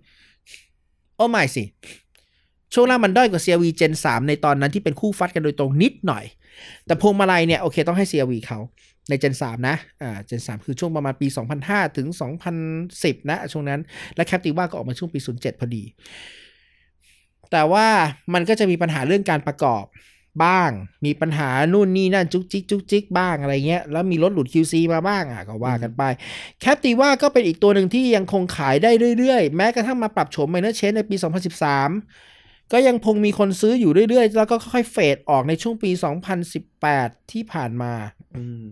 โอ้ไม่สิ ช่วงล่างมันด้อยกว่า CRV Gen 3 ในตอนนั้นที่เป็นคู่ฟัดกันโดยตรงนิดหน่อย แต่พวงมาลัยเนี่ยโอเคต้องให้ CRV เขาใน Gen 3 นะ อ่า Gen 3 คือช่วงประมาณปี 2005 ถึง 2010 นะ ช่วงนั้น และ Captiva ก็ออกมาช่วงปี 07 พอดี แต่ว่ามันก็จะมีปัญหาเรื่องการประกอบ บ้าง มีปัญหานู่นนี่นั่นจุกจิกจุกจิกบ้างอะไรเงี้ย แล้วมีรถหลุด QC มาบ้างอะก็ว่ากันไปCaptiva ก็เป็นอีกตัวหนึ่งที่ยังคงขายได้เรื่อยๆ แม้กระทั่งมาปรับโฉม minor change ในปี 2013 ก็ยังคงมีคนซื้ออยู่เรื่อยๆ แล้วก็ค่อยๆ fade ออกในช่วงปี 2018 ที่ผ่านมา อืม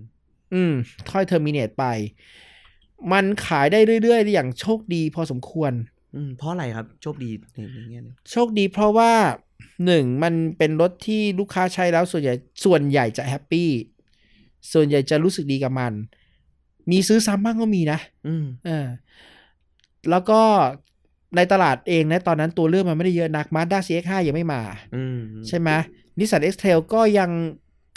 อืม ค่อย terminate ไป มันขายได้เรื่อยๆ อย่างโชคดีพอสมควร อืม เพราะอะไรครับ โชคดีในในแง่นี้โชคดีเพราะว่า หนึ่งมันเป็นรถที่ลูกค้าใช้แล้วส่วนใหญ่ส่วนใหญ่จะ happyส่วนใหญ่จะรู้สึกดีกับมัน มีซื้อซ้ำบ้างก็มีนะ อืมเออแล้วก็ในตลาดเองนะตอนนั้นตัวเลือกมันไม่ได้เยอะนัก Mazda CX5 ยังไม่มา อืมใช่ไหมนิสสัน X-Trail ก็ยัง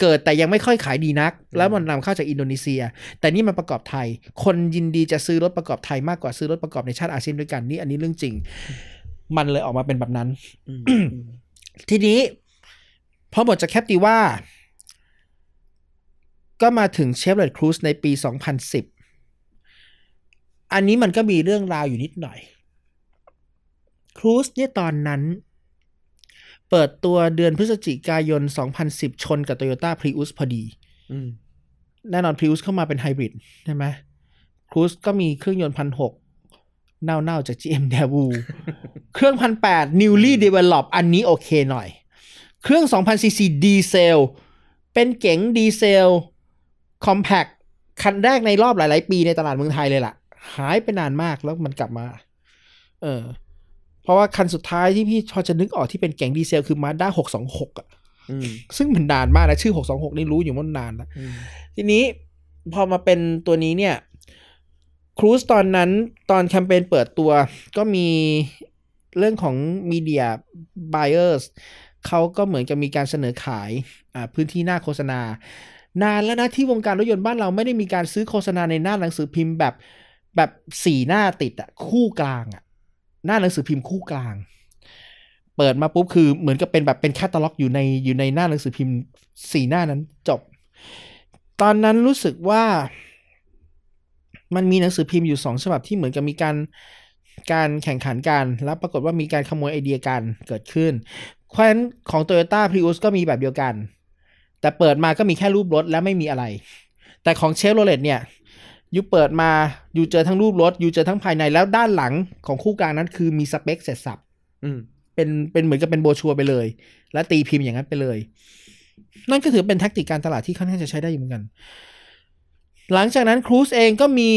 เกิดแต่ยังไม่ค่อยขายดีนัก แล้วมันนำเข้าจากอินโดนีเซีย แต่นี่มันประกอบไทย คนยินดีจะซื้อรถประกอบไทยมากกว่าซื้อรถประกอบในชาติอาเซียนด้วยกันนี่อันนี้เรื่องจริง มันเลยออกมาเป็นแบบนั้นอืมอืม ทีนี้พอหมดจาก Captiva ก็มาถึงเชฟเลตครู e ในปี 2010 อันนี้มันก็มีเรื่องราวอยู่นิดหน่อยครู e เนี่ยตอนนั้น เปิดตัวเดือนพฤศจิกายน 2010 ชนกับ Toyota Prius พอดีอืมแน่นอน Prius เข้ามาเป็นไฮบริดใช่ไหมครู e ก็มีเครื่องยนต์พันหก เน่าๆจาก GM d a w o เครื่องพันแปด newly develop อันนี้โอเคหน่อย เครื่อง2,000ซีซีดีเซล เป็นเก๋งดีเซล compact คันแรกในรอบหลาย ๆ ปีในตลาดเมืองไทยเลยล่ะ หายไปนานมากแล้วมันกลับมา เออ เพราะว่าคันสุดท้ายที่พี่พอจะนึกออกที่เป็นเก๋งดีเซลคือ Mazda 626อะอืมซึ่งมันนานมากนะ ชื่อ 626 นี่รู้อยู่ว่ามันนานแล้วอืมทีนี้พอมาเป็นตัวนี้เนี่ย ครูซตอนนั้นตอนแคมเปญเปิดตัวก็มีเรื่องของ Media Buyers เขาก็เหมือนกับมีการเสนอขายพื้นที่หน้าโฆษณา นานแล้วนะที่วงการรถยนต์บ้านเราไม่ได้มีการซื้อโฆษณาในหน้าหนังสือพิมพ์แบบแบบสี่หน้าติดอะคู่กลางอะหน้าหนังสือพิมพ์คู่กลาง เปิดมาปุ๊บคือเหมือนกับเป็นแบบเป็นแคตตาล็อกอยู่ในอยู่ในหน้าหนังสือพิมพ์สี่หน้านั้นจบ ตอนนั้นรู้สึกว่า มันมีหนังสือพิมพ์อยู่สองฉบับที่เหมือนกับมีการการแข่งขันกัน แล้วปรากฏว่ามีการขโมยไอเดียกันเกิดขึ้น เพราะฉะนั้นของ Toyota Prius ก็มีแบบเดียวกัน แต่เปิดมาก็มีแค่รูปรถและไม่มีอะไร แต่ของเชฟโรเลตเนี่ย you เปิดมา you เจอทั้งรูปรถ you เจอทั้งภายในแล้วด้านหลังของคู่กลางนั้นคือมีสเปคเสร็จสับอืมเป็นเป็นเหมือนกับเป็นโบรชัวร์ไปเลย และตีพิมพ์อย่างนั้นไปเลย นั่นก็ถือเป็นแท็กติกการตลาดที่ค่อนข้างจะใช้ได้อยู่เหมือนกัน หลังจากนั้นครูซเองก็มี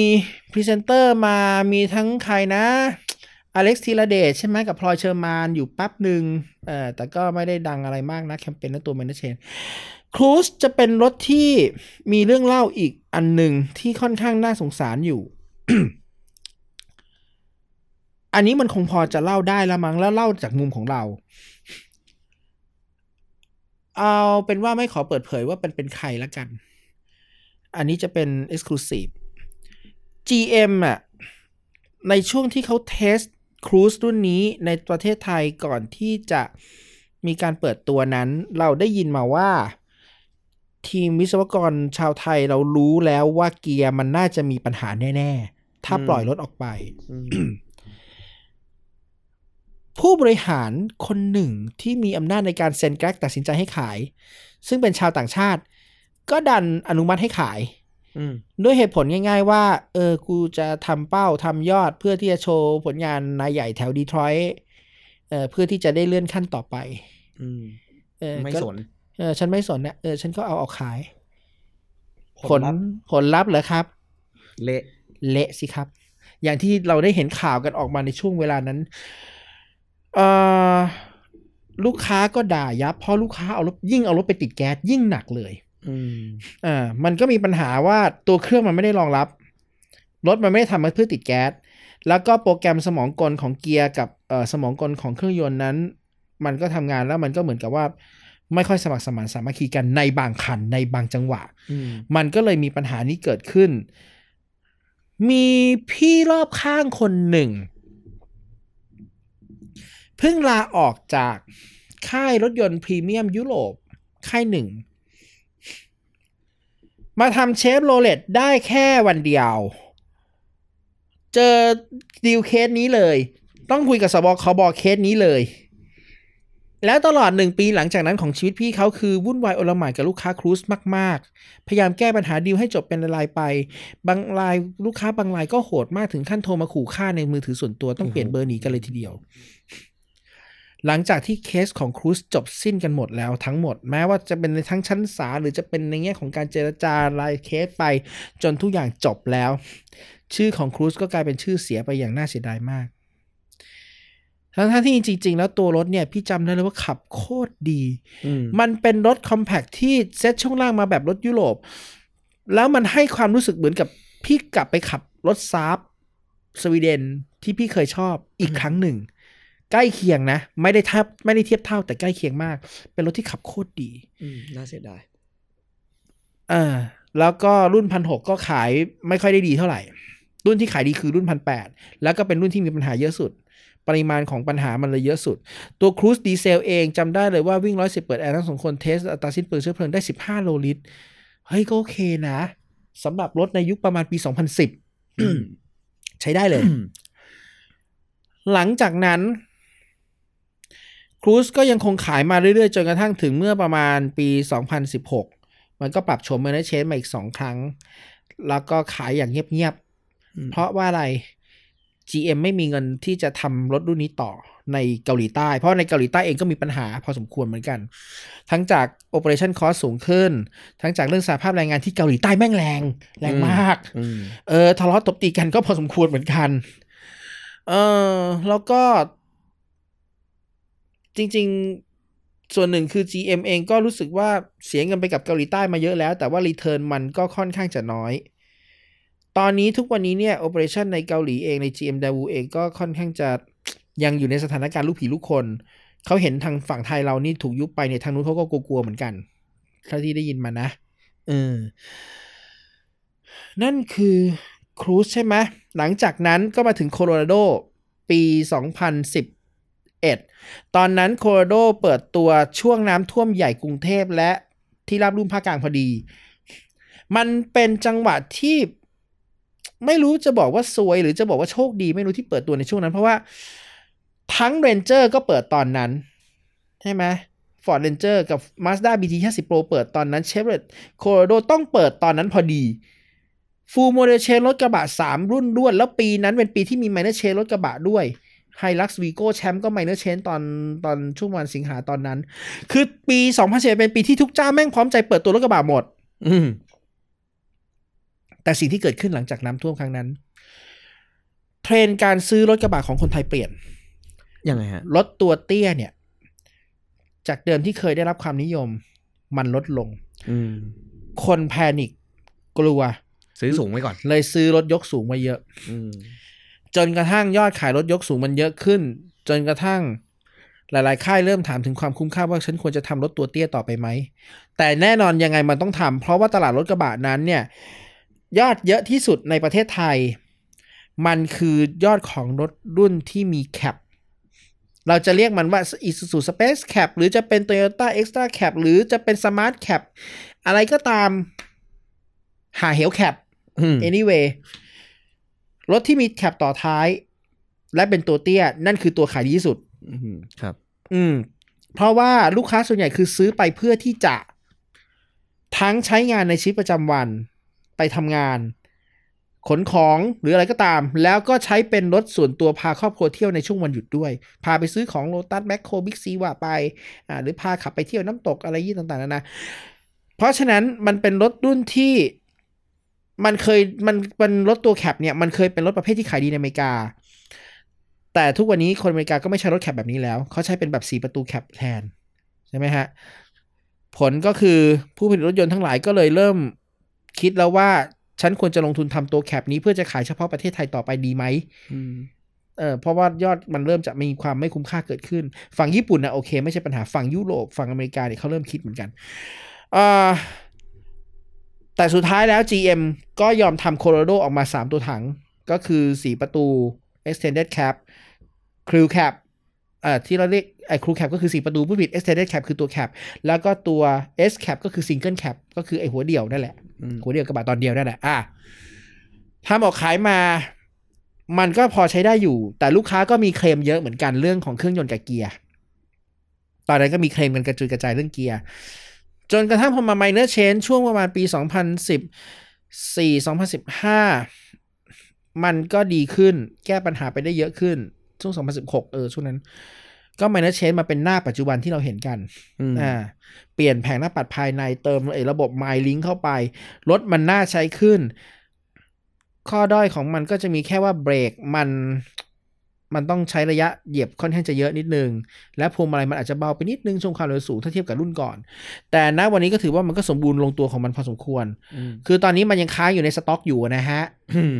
พรีเซนเตอร์มามีทั้งใครนะอเล็กซ์ธีรเดชใช่ไหมกับพลอยเฌอมาลย์อยู่แป๊บหนึ่งเออแต่ก็ไม่ได้ดังอะไรมากนะแคมเปญและตัวแมนเชนครูซจะเป็นรถที่มีเรื่องเล่าอีกอันหนึ่งที่ค่อนข้างน่าสงสารอยู่ อันนี้มันคงพอจะเล่าได้ละมั้งแล้วเล่าจากมุมของเรา เอาเป็นว่าไม่ขอเปิดเผยว่าเป็นเป็นใครละกัน อันนี้จะเป็น Exclusive GM อะในช่วงที่เขาเทสครูซรุ่นนี้ในประเทศไทยก่อนที่จะมีการเปิดตัวนั้น เราได้ยินมาว่า ทีมวิศวกรชาวไทยเรารู้แล้วว่าเกียร์มันน่าจะมีปัญหาแน่ ๆ ถ้าอืมปล่อยรถออกไปอืมผู้บริหารคนหนึ่งที่มีอำนาจในการเซ็นแกรกตัดสินใจให้ขาย ซึ่งเป็นชาวต่างชาติ ก็ดันอนุมัติให้ขายอืมด้วยเหตุผลง่าย ๆ ว่า เออ กูจะทำเป้าทำยอดเพื่อที่จะโชว์ผลงานนายใหญ่แถวดีทรอยต์เออเพื่อที่จะได้เลื่อนขั้นต่อไปอืมเออไม่ก็สน เออ ฉันไม่สนนะเออ ฉันก็เอาออกขายผผลลลัพธ์ผลลัพธ์เหรอครับ เละเละสิครับ อย่างที่เราได้เห็นข่าวกันออกมาในช่วงเวลานั้นเอ่อลูกค้าก็ด่ายับเพราะลูกค้าเอารถยิ่งเอารถไปติดแก๊สยิ่งหนักเลย อืมอ่ามันก็มีปัญหาว่าตัวเครื่องมันไม่ได้รองรับ รถมันไม่ได้ทำมาเพื่อติดแก๊ส แล้วก็โปรแกรมสมองกลของเกียร์กับเอ่อสมองกลของเครื่องยนต์นั้น มันก็ทำงานแล้วมันก็เหมือนกับว่าไม่ค่อยสมัครสมานสามัคคีกันในบางคันในบางจังหวะอืมมันก็เลยมีปัญหานี้เกิดขึ้น มีพี่รอบข้างคนหนึ่ง เพิ่งลาออกจากค่ายรถยนต์พรีเมียมยุโรปค่ายหนึ่ง มาทำเชฟโรเลตได้แค่วันเดียว เจอดีลเคสนี้เลย ต้องคุยกับสบคบอเคสนี้เลย แล้วตลอดหนึ่งปีหลังจากนั้นของชีวิตพี่เขาคือ วุ่นวายโอลหม่านกับลูกค้าครูซมาก ๆ พยายามแก้ปัญหาดีลให้จบเป็นรายไป บางรายลูกค้าบางรายก็โหดมากถึงขั้นโทรมาขู่ฆ่าในมือถือส่วนตัวต้องเปลี่ยนเบอร์หนีกันเลยทีเดียว หลังจากที่เคสของครูซจบสิ้นกันหมดแล้วทั้งหมด แม้ว่าจะเป็นในทั้งชั้นศาลหรือจะเป็นในแง่ของการเจรจารายเคสไป จนทุกอย่างจบแล้ว ชื่อของครูซก็กลายเป็นชื่อเสียไปอย่างน่าเสียดายมาก ทั้งๆที่จริง ๆ แล้วตัวรถเนี่ย พี่จำได้เลยว่าขับโคตรดีอืมมันเป็นรถคอมแพคที่เซ็ตช่วงล่างมาแบบรถยุโรป แล้วมันให้ความรู้สึกเหมือนกับพี่กลับไปขับรถซาร์ฟสวีเดนที่พี่เคยชอบอีกครั้งหนึ่ง ใกล้เคียงนะ ไม่ได้ทับไม่ได้เทียบเท่าแต่ใกล้เคียงมาก เป็นรถที่ขับโคตรดีอืมน่าเสียดายอ่าแล้วก็รุ่นพันหกก็ขายไม่ค่อยได้ดีเท่าไหร่ รุ่นที่ขายดีคือรุ่นพันแปดแล้วก็เป็นรุ่นที่มีปัญหาเยอะสุด ปริมาณของปัญหามันเลยเยอะสุด ตัวครูซดีเซลเองจำได้เลยว่าวิ่งร้อยสิบเปิดแอร์ทั้งสองคนเทสอัตราสิ้นเปลืองเชื้อเพลิงได้สิบห้าโลลิตรเฮ้ยก็โอเคนะสำหรับรถในยุคประมาณปีสองพันสิบใช้ได้เลย หลังจากนั้น ครูซก็ยังคงขายมาเรื่อยๆ จนกระทั่งถึงเมื่อประมาณปี 2016 มันก็ปรับโฉมเมอร์เชนมาอีกสองครั้ง แล้วก็ขายอย่างเงียบอืมๆเพราะว่าอะไร GM ไม่มีเงินที่จะทำรถรุ่นนี้ต่อในเกาหลีใต้ เพราะในเกาหลีใต้เองก็มีปัญหาพอสมควรเหมือนกัน ทั้งจาก operation cost สูงขึ้น ทั้งจากเรื่องสภาพแรงงานที่เกาหลีใต้แม่งแรง แรงมากอืมเออทะเลาะตบตีกันก็พอสมควรเหมือนกัน เออแล้วก็ จริง ๆ ส่วนหนึ่งคือ GM เองก็รู้สึกว่าเสียเงินไปกับเกาหลีใต้มาเยอะแล้ว แต่ว่ารีเทิร์นมันก็ค่อนข้างจะน้อย ตอนนี้ทุกวันนี้เนี่ยโอเปอเรชันในเกาหลีเองใน GM d a w o เองก็ค่อนข้างจะยังอยู่ในสถานการณ์ลูกผีลูกคน เขาเห็นทางฝั่งไทยเรานี่ถูกยุบไปเนี่ยทางนู้นเขาก็กลัวๆเหมือนกันเท่าที่ได้ยินมานะเออนั่นคือครูซใช่ไหมหลังจากนั้นก็มาถึงโคโลราโดปี 2011 ตอนนั้นโคโลราโดเปิดตัวช่วงน้ำท่วมใหญ่กรุงเทพและที่ราบรุ่มภาคกลางพอดี มันเป็นจังหวะที่ไม่รู้จะบอกว่าซวย หรือจะบอกว่าโชคดีไม่รู้ที่เปิดตัวในช่วงนั้น เพราะว่าทั้ง Ranger ก็เปิดตอนนั้นใช่ไหม Ford Ranger กับ Mazda BT 50 Pro เปิดตอนนั้น Chevrolet Colorado ต้องเปิดตอนนั้นพอดี Full Model Change รถกระบะ 3 รุ่นด้วน แล้วปีนั้นเป็นปีที่มี Minor Change รถกระบะด้วย Hilux Vigo แชมป์ก็ Minor Change ตอนตอนช่วงวันสิงหาตอนนั้น คือปี2011เป็นปีที่ทุกเจ้าแม่งพร้อมใจเปิดตัวรถกระบะหมด อืมแต่สิ่งที่เกิดขึ้นหลังจากน้ำท่วมครั้งนั้น เทรนด์การซื้อรถกระบะของคนไทยเปลี่ยนยังไงฮะรถตัวเตี้ยเนี่ย จากเดิมที่เคยได้รับความนิยม มันลดลงอืมคนแพนิคกลัว ซื้อสูงไว้ก่อน เลยซื้อรถยกสูงมาเยอะอืม จนกระทั่งยอดขายรถยกสูงมันเยอะขึ้น จนกระทั่งหลาย ๆ ค่ายเริ่มถามถึงความคุ้มค่าว่าฉันควรจะทำรถตัวเตี้ยต่อไปไหม แต่แน่นอนยังไงมันต้องทำเพราะว่าตลาดรถกระบะนั้นเนี่ย ยอดเยอะที่สุดในประเทศไทย มันคือยอดของรถรุ่นที่มีแคป เราจะเรียกมันว่า Isuzu Space Cap หรือจะเป็น Toyota Extra Cap หรือจะเป็น Smart Cap อะไรก็ตามหาเหวแคปอืม anyway รถที่มีแคปต่อท้าย และเป็นตัวเตี้ย นั่นคือตัวขายดีที่สุดอืมครับ อืม เพราะว่าลูกค้าส่วนใหญ่คือซื้อไปเพื่อที่จะทั้งใช้งานในชีวิตประจำวันไปทำงาน ขนของหรืออะไรก็ตาม แล้วก็ใช้เป็นรถส่วนตัวพาครอบครัวเที่ยวในช่วงวันหยุดด้วย พาไปซื้อของโลตัสแมคโครบิ๊กซีว่าไปอ่าหรือพาขับไปเที่ยวน้ำตกอะไรนี่ต่างๆนานาเพราะฉะนั้นมันเป็นรถรุ่นที่ มันเคยมันมันรถตัว cab เนี่ยมันเคยเป็นรถประเภทที่ขายดีในอเมริกา แต่ทุกวันนี้คนอเมริกาก็ไม่ใช้รถ cab แบบนี้แล้ว เขาใช้เป็นแบบสี่ประตู cab แทนใช่ไหมฮะ ผลก็คือผู้ผลิตรถยนต์ทั้งหลายก็เลยเริ่มคิดแล้วว่าฉันควรจะลงทุนทำตัว cab นี้เพื่อจะขายเฉพาะประเทศไทยต่อไปดีไหมอืมเออเพราะว่ายอดมันเริ่มจะมีความไม่คุ้มค่าเกิดขึ้น ฝั่งญี่ปุ่นนะโอเค ไม่ใช่ปัญหาฝั่งยุโรปฝั่งอเมริกาเนี่ยเขาเริ่มคิดเหมือนกันอ่า แต่สุดท้ายแล้ว GM ก็ยอมทำโคโ r โดออกมา 3 ตัวถัง ก็คือ 4 ประตู extended cap crew cap อ่าที่เราเรียกไอ้ crew cap ก็คือ 4 ประตูผู้ผิด extended cap คือตัว cap แล้วก็ตัว S cap ก็คือ single cap ก็คือไอ้หัวเดี่ยวนั่นแหละอืมหัวเดียวกระบะตอนเดียวนั่นแหละอะทำออกขายมามันก็พอใช้ได้อยู่ แต่ลูกค้าก็มีเคลมเยอะเหมือนกันเรื่องของเครื่องยนต์กับเกียร์ ตอนนั้นก็มีเคลมกันกระจุยกระจายเรื่องเกียร์ จนกระทั่งพอมา minor change ช่วงประมาณปี 2014 2015 มันก็ดีขึ้นแก้ปัญหาไปได้เยอะขึ้น ช่วง 2016 เออ ช่วงนั้น ก็ minor change มาเป็นหน้าปัจจุบันที่เราเห็นกันอืมอ่าเปลี่ยนแผงหน้าปัดภายในเติมไอ้ระบบ My Link เข้าไป รถมันน่าใช้ขึ้น ข้อด้อยของมันก็จะมีแค่ว่าเบรกมัน มันต้องใช้ระยะเหยียบค่อนข้างจะเยอะนิดนึง และพวงมาลัยมันอาจจะเบาไปนิดนึงช่วงความเร็วสูงถ้าเทียบกับรุ่นก่อน แต่ณวันนี้ก็ถือว่ามันก็สมบูรณ์ลงตัวของมันพอสมควรอืมคือตอนนี้มันยังค้างอยู่ในสต็อกอยู่นะฮะอืม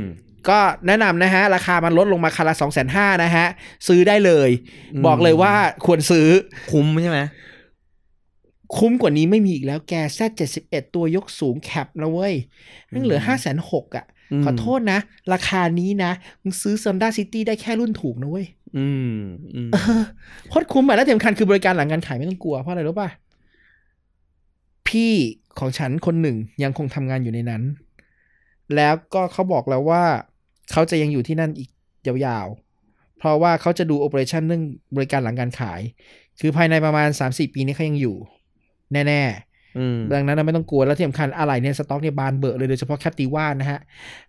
ก็แนะนำนะฮะ ราคามันลดลงมาคันละสองแสนห้านะฮะ ซื้อได้เลยอืมบอกเลยว่าควรซื้อคุ้มใช่ไหมคุ้มกว่านี้ไม่มีอีกแล้วแกแซดเจ็ดสิบเอ็ดตัวยกสูงแคปนะเว้ยนั่งเหลือห้าแสนหกอะม ขอโทษนะ ราคานี้นะ มึงซื้อซัมด้าซิตี้ได้แค่รุ่นถูกนะเว้ย อืมอืมเออโคตรคุ้มอะแล้วที่สำคัญคือบริการหลังการขายไม่ต้องกลัว เพราะอะไรรู้ป่ะ พี่ของฉันคนหนึ่งยังคงทำงานอยู่ในนั้น แล้วก็เขาบอกแล้วว่า เขาจะยังอยู่ที่นั่นอีกยาวๆ เพราะว่าเขาจะดู operation เรื่องบริการหลังการขาย คือภายในประมาณ 3-4 ปีนี้เขายังอยู่ แน่อืมๆ ดังนั้นเราไม่ต้องกลัวแล้วที่สำคัญอะไรเนี่ยสต็อกเนี่ยบานเบอะเลยโดยเฉพาะแคปติว่านะฮะ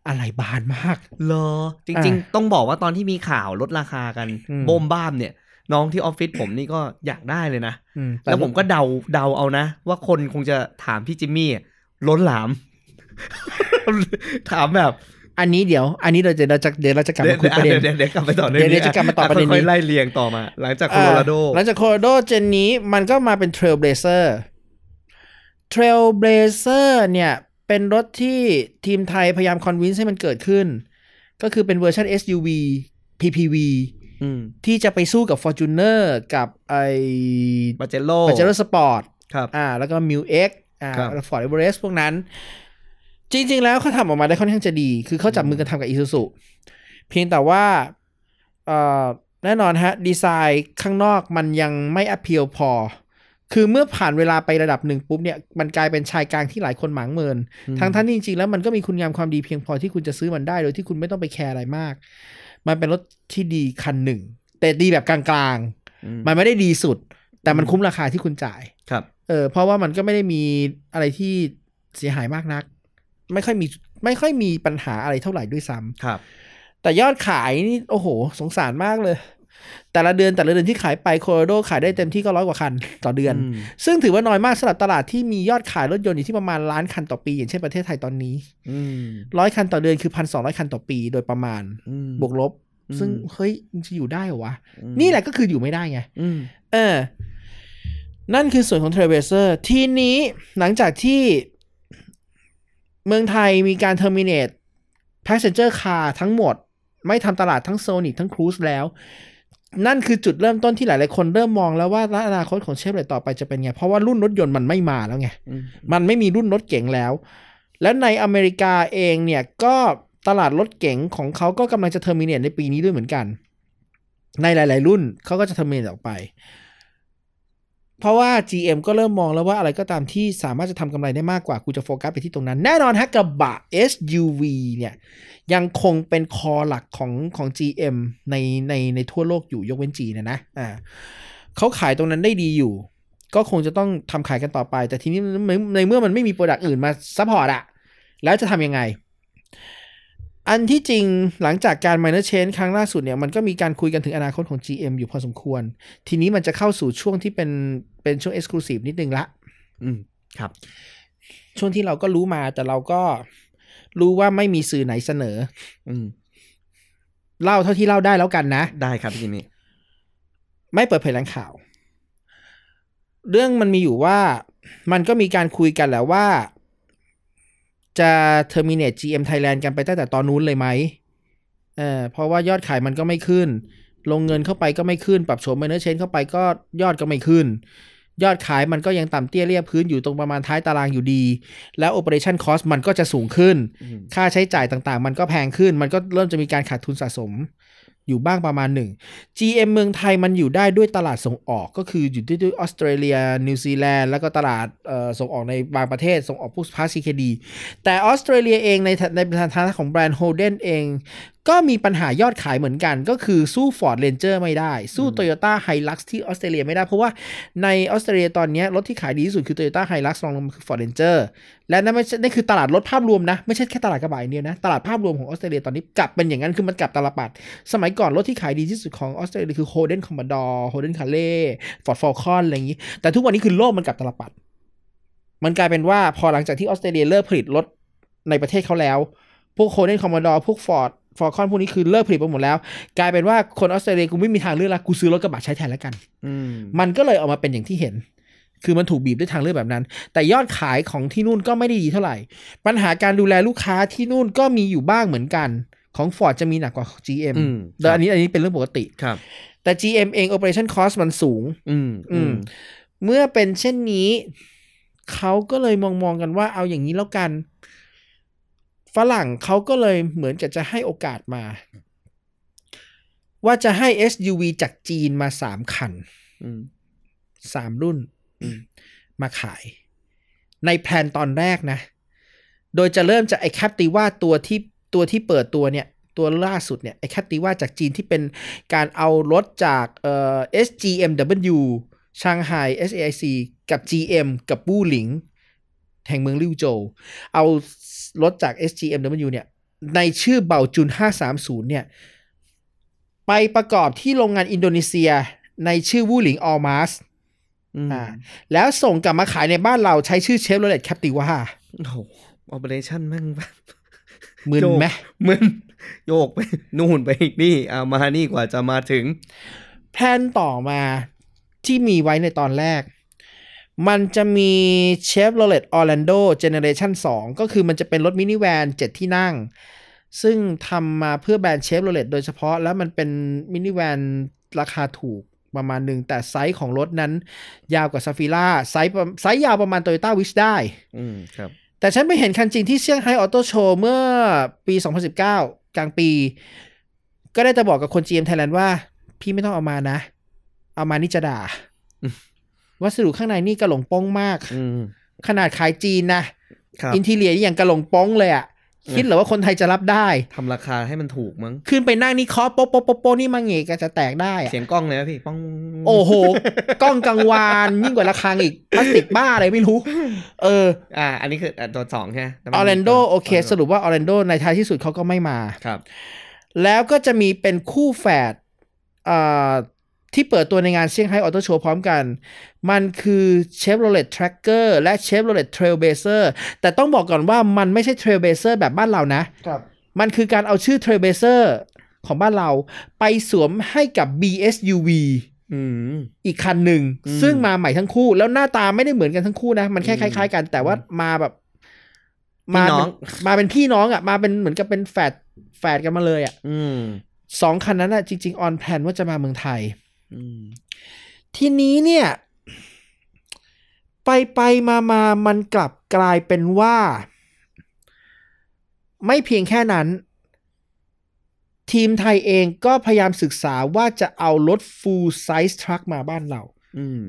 อะไรบานมากเหรอจริง ๆ ต้องบอกว่าตอนที่มีข่าวลดราคากันอืมโบมบ้ามเนี่ยน้องที่ออฟฟิศผมนี่ก็อยากได้เลยนะอืแล้วผมก็เดาเดาเอานะ ว่าคนคงจะถามพี่จิมมี่อะล้นหลาม ถามแบบ อันนี้เดี๋ยว อันนี้เราจะเราจะเดี๋ยวเราจะกลับเดี๋ยมาวคุยประเด็นเดี๋ยวเดี๋ยวกลับไปต่อเดี๋ยวเดี๋ยวจะกลับมาต่อประเด็นนี้ค่อยๆไล่เรียงต่อมา หลังจากโคโลราโดอ่าหลังจากโคโลราโดเจนนี้มันก็มาเป็น Trailblazer Trailblazer เนี่ยเป็นรถที่ทีมไทยพยายามคอนวินส์ให้มันเกิดขึ้น ก็คือเป็นเวอร์ชัน SUV PPV อืมที่จะไปสู้กับ Fortuner กับไอ้Pajero Sport ครับอ่าแล้วก็ MU-X อ่าครับฟอร์ดเอเวอเรสพวกนั้น จริง ๆ แล้วเขาทำออกมาได้ค่อนข้างจะดี คือเขาจับมือกันทำกับ Isuzu เพียงแต่ว่าเอ่อแน่นอนฮะ ดีไซน์ข้างนอกมันยังไม่ appeal พอ คือเมื่อผ่านเวลาไประดับหนึ่งปุ๊บเนี่ยมันกลายเป็นชายกลางที่หลายคนหมางเมิน ทั้งท่านที่จริงๆแล้วมันก็มีคุณงามความดีเพียงพอที่คุณจะซื้อมันได้ โดยที่คุณไม่ต้องไป care อะไรมาก มันเป็นรถที่ดีคันหนึ่ง แต่ดีแบบกลางๆ มันไม่ได้ดีสุด แต่มันคุ้มราคาที่คุณจ่ายครับเออเพราะว่ามันก็ไม่ได้มีอะไรที่เสียหายมากนัก ไม่ค่อยมีไม่ค่อยมีปัญหาอะไรเท่าไหร่ด้วยซ้ำครับ แต่ยอดขายนี่โอ้โห สงสารมากเลย แต่ละเดือนแต่ละเดือนที่ขายไปโคโรโดขายได้เต็มที่ก็ร้อยกว่าคันต่อเดือนอืมซึ่งถือว่าน้อยมากสำหรับตลาดที่มียอดขายรถยนต์อยู่ที่ประมาณล้านคันต่อปี อย่างเช่นประเทศไทยตอนนี้อืมร้อยคันต่อเดือนคือพันสองร้อยคันต่อปีโดยประมาณอืมบวกลบอืมซึ่งเฮ้ยมันจะอยู่ได้เหรอวะอืมนี่แหละก็คืออยู่ไม่ได้ไงอืมเออ นั่นคือส่วนของ Trailblazer ทีนี้หลังจากที่เมืองไทยมีการ terminate passenger car ทั้งหมด ไม่ทำตลาดทั้ง Sonic ทั้ง Cruise แล้ว นั่นคือจุดเริ่มต้นที่หลาย ๆ คนเริ่มมองแล้วว่าแล้วอนาคตของเชฟเลยต่อไปจะเป็นไง เพราะว่ารุ่นรถยนต์มันไม่มาแล้วไงอืมมันไม่มีรุ่นรถเก๋งแล้ว แล้วในอเมริกาเองเนี่ยก็ตลาดรถเก๋งของเขาก็กำลังจะ terminate ในปีนี้ด้วยเหมือนกัน ในหลาย ๆ รุ่นเขาก็จะ terminate ออกไป เพราะว่า GM ก็เริ่มมองแล้วว่าอะไรก็ตามที่สามารถจะทำกำไรได้มากกว่ากูจะโฟกัสไปที่ตรงนั้น แน่นอนฮะกระบะ SUV เนี่ยยังคงเป็น core หลักของของ GM ในในในทั่วโลกอยู่ยกเว้นจีนนะนะอ่าเขาขายตรงนั้นได้ดีอยู่ ก็คงจะต้องทำขายกันต่อไป แต่ทีนี้ในในเมื่อมันไม่มี product อื่นมา support อะแล้วจะทำยังไงอันที่จริงหลังจากการ minor change ครั้งล่าสุดเนี่ยมันก็มีการคุยกันถึงอนาคตของ GM อยู่พอสมควร ทีนี้มันจะเข้าสู่ช่วงที่เป็น เป็นช่วง exclusive นิดนึงละ อืมครับ ช่วงที่เราก็รู้มาแต่เราก็รู้ว่าไม่มีสื่อไหนเสนอ อืมเล่าเท่าที่เล่าได้แล้วกันนะ ได้ครับพี่จิมมี่ไม่เปิดเผยแหล่งข่าว เรื่องมันมีอยู่ว่ามันก็มีการคุยกันแหล้วว่า จะ terminate GM Thailand กันไปตั้งแต่ตอนนู้นเลยไหมเออเพราะว่ายอดขายมันก็ไม่ขึ้น ลงเงินเข้าไปก็ไม่ขึ้น ปรับโฉม minor change เข้าไปก็ยอดก็ไม่ขึ้น ยอดขายมันก็ยังต่ำเตี้ยเรียบพื้นอยู่ตรงประมาณท้ายตารางอยู่ดี แล้ว operation cost มันก็จะสูงขึ้นอืมค่าใช้จ่ายต่างๆ มันก็แพงขึ้น มันก็เริ่มจะมีการขาดทุนสะสม อยู่บ้างประมาณหนึ่ง GM เมืองไทยมันอยู่ได้ด้วยตลาดส่งออกก็คืออยู่ได้ด้วยออสเตรเลีย นิวซีแลนด์ แล้วก็ตลาดเอ่อส่งออกในบางประเทศ ส่งออกพวก part CKD แต่ออสเตรเลียเองในในฐานะของแบรนด์ Holden เองก็มีปัญหายอดขายเหมือนกัน ก็คือสู้ Ford Ranger ไม่ได้ สู้ Toyota Hilux ที่ออสเตรเลียไม่ได้ เพราะว่าในออสเตรเลียตอนนี้รถที่ขายดีที่สุดคือ Toyota Hilux รองลงมาคือ Ford Ranger และนั่นไม่ใช่นั่นคือตลาดรถภาพรวมนะ ไม่ใช่แค่ตลาดกระบะอย่างเดียวนะ ตลาดภาพรวมของออสเตรเลียตอนนี้กลับเป็นอย่างนั้นคือมันกลับตาลปัตร สมัยก่อนรถที่ขายดีที่สุดของออสเตรเลียคือ Holden Commodore Holden Calais Ford Falcon อะไรอย่างนี้ แต่ทุกวันนี้คือโลกมันกลับตาลปัตร มันกลายเป็นว่าพอหลังจากที่ออสเตรเลียเลิกผลิตรถในประเทศเขาแล้ว พวก Holden Commodore พวก Ford Falcon พวกนี้คือเลิกผลิตไปหมดแล้ว กลายเป็นว่าคนออสเตรเลียกูไม่มีทางเลือกละกูซื้อรถกระบะใช้แทนแล้วกันอืมมันก็เลยออกมาเป็นอย่างที่เห็น คือมันถูกบีบด้วยทางเลือกแบบนั้น แต่ยอดขายของที่นู่นก็ไม่ได้ดีเท่าไหร่ ปัญหาการดูแลลูกค้าที่นู่นก็มีอยู่บ้างเหมือนกัน ของ Ford จะมีหนักกว่า GM อืมแต่อันนี้อันนี้เป็นเรื่องปกติครับ แต่ GM เอง operation cost มันสูง อืมอืมเมื่อเป็นเช่นนี้เขาก็เลยมองมองกันว่าเอาอย่างนี้แล้วกัน ฝรั่งเขาก็เลยเหมือนกับจะให้โอกาสมา ว่าจะให้ SUV จากจีนมาสามคันอืมสามรุ่นอืมมาขาย ในแพลนตอนแรกนะ โดยจะเริ่มจากไอ้แคปติว่าตัวที่ตัวที่เปิดตัวเนี่ย ตัวล่าสุดเนี่ย ไอ้แคปติว่าจากจีนที่เป็นการเอารถจากเอ่อ SGMW ชางไฮ SAIC กับ GM กับบู้หลิง แห่งเมืองลิวโจวเอารถจาก SGMW เนี่ย ในชื่อ Baojun 530 เนี่ย ไปประกอบที่โรงงานอินโดนีเซียในชื่อ Wuling Almaz อืมอ่าแล้วส่งกลับมาขายในบ้านเราใช้ชื่อเชฟโรเลตแคปติว่าโอ้โห operation แม่งแบบมึนไหมมึนโยกไป นู่นไปนี่เอามานี่กว่าจะมาถึง plan ต่อมาที่มีไว้ในตอนแรก มันจะมี Chevrolet Orlando Generation 2 ก็คือมันจะเป็นรถมินิแวน 7 ที่นั่ง ซึ่งทำมาเพื่อแบรนด์ Chevrolet โดยเฉพาะ แล้วมันเป็นมินิแวนราคาถูกประมาณหนึ่ง แต่ไซส์ของรถนั้นยาวกว่า Zafira ไซส์ประไซส์ยาวประมาณ Toyota Wish ได้อืมครับแต่ฉันไปเห็นคันจริงที่เซี่ยงไฮ้ Auto Show เมื่อปี 2019 กลางปี ก็ได้จะบอกกับคน GM Thailand ว่า พี่ไม่ต้องเอามานะ เอามานี่จะด่าอืม วัสดุข้างในนี่กระหลงโป้งมากอืมขนาดขายจีนนะครับอินทีเลียอย่างกระหลงโป้งเลยอะเออคิดเหรอว่าคนไทยจะรับได้ทำราคาให้มันถูกมั้ง ขึ้นไปนั่งนี่เคาะโป๊ะโป๊ะโป๊ะโป๊ะนี่มาเงกก็จะแตกได้อะเสียงกล้องเลยนะพี่ป้อง โอ้โห กล้องกังวานยิ่งกว่าระฆังอีกพลาสติกบ้าอะไรไม่รู้ เออ อ่า อันนี้คืออะตัวสองใช่ไหมแต่อมัอนร์แลนโดมีตัวโอเค สรุปว่าออร์แลนโดในท้ายที่สุดเขาก็ไม่มาครับ แล้วก็จะมีเป็นคู่แฝดอ่า ที่เปิดตัวในงานเซี่ยงไฮ้ออโต้โชว์พร้อมกัน มันคือ Chevrolet Tracker และ Chevrolet Trailblazer แต่ต้องบอกก่อนว่ามันไม่ใช่ Trailblazer แบบบ้านเรานะ ครับ มันคือการเอาชื่อ Trailblazer ของบ้านเรา ไปสวมให้กับ BSUV อืมอีกคันหนึ่งอืมซึ่งมาใหม่ทั้งคู่ แล้วหน้าตาไม่ได้เหมือนกันทั้งคู่นะ มันแค่คล้าย ๆ กัน แต่ว่ามาแบบพี่มาน้เป็องนมาเป็นพี่น้องอะ มาเป็นเหมือนกับเป็นแฝดแฝดกันมาเลยอะอืมสองคันนั้นอะจริง ๆ ออนแพลนว่าจะมาเมืองไทยอืม ทีนี้เนี่ย ไปไปมามามันกลับกลายเป็นว่า ไม่เพียงแค่นั้น ทีมไทยเองก็พยายามศึกษาว่าจะเอารถ full size truck มาบ้านเราอืม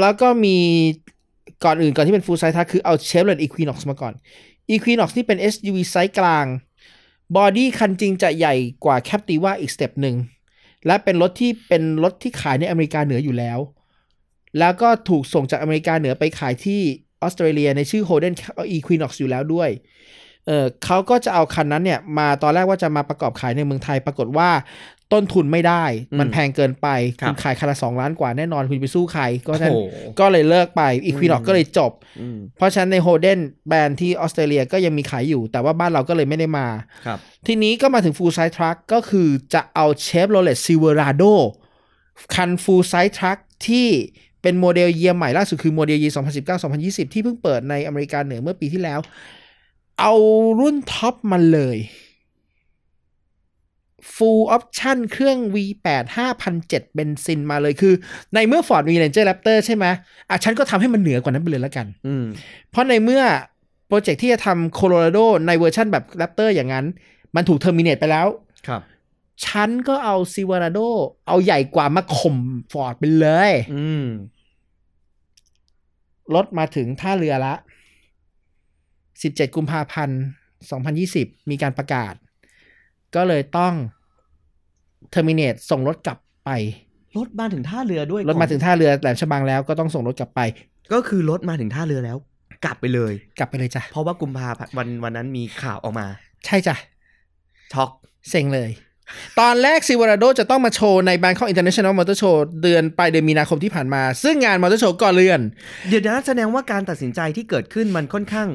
แล้วก็มีก่อนอื่นก่อนที่เป็น full size truck คือเอา Chevrolet Equinox มาก่อน Equinox นี่เป็น SUV ไซส์กลาง body คันจริงจะใหญ่กว่า Captiva อีก step หนึ่ง และเป็นรถที่เป็นรถที่ขายในอเมริกาเหนืออยู่แล้ว แล้วก็ถูกส่งจากอเมริกาเหนือไปขายที่ออสเตรเลียในชื่อ Holden Equinox อยู่แล้วด้วยเออเขาก็จะเอาคันนั้นเนี่ยมาตอนแรกว่าจะมาประกอบขายในเมืองไทย ปรากฏว่า ต้นทุนไม่ได้ มันอืมแพงเกินไปครับคุณขายคันละสองล้านกว่าแน่นอนคุณไปสู้ใคร ก็โอ้ฉะนั้นโหก็เลยเลิกไป Equinox อืมก็เลยจบอืมเพราะฉะนั้นใน Holden แบรนด์ที่ออสเตรเลียก็ยังมีขายอยู่ แต่ว่าบ้านเราก็เลยไม่ได้มาครับทีนี้ก็มาถึง Full Size Truck ก็คือจะเอา Chevrolet Silverado คัน Full Size Truck ที่เป็น model year ใหม่ล่าสุดคือ model year 2019-2020 ที่เพิ่งเปิดในอเมริกาเหนือเมื่อปีที่แล้ว เอารุ่นท็อปมันเลย Full Option เครื่อง V8 5,007เบนซินมาเลยคือ ในเมื่อ Ford มี Ranger Raptor ใช่ไหมอะฉันก็ทำให้มันเหนือกว่านั้นไปเลยแล้วกันอืมเพราะในเมื่อโปรเจกต์ที่จะทำโคโลราโดในเวอร์ชันแบบ Raptor อย่างนั้น มันถูก terminate ไปแล้วครับฉันก็เอา Silverado เอาใหญ่กว่ามาข่มฟอร์ดไปเลยอืมรถมาถึงท่าเรือละ 17 กุมภาพันธ์ 2020 มีการประกาศ ก็เลยต้อง terminate ส่งรถกลับไป รถมาถึงท่าเรือด้วยรถมาถึงก่อนท่าเรือแหลมฉบังแล้วก็ต้องส่งรถกลับไป ก็คือรถมาถึงท่าเรือแล้ว กลับไปเลย กลับไปเลยจ้ะเพราะว่ากุมภาพันธ์วันวันนั้นมีข่าวออกมา ใช่จ้ะช็อกเซ็งเลย ตอนแรก Silverado จะต้องมาโชว์ใน Bangkok International Motor Show เดือนปลายเดือนมีนาคมที่ผ่านมา ซึ่งงานมอเตอร์โชว์ก็เลื่อน เดี๋ยวนะแสดงว่าการตัดสินใจที่เกิดขึ้นมันค่อนข้าง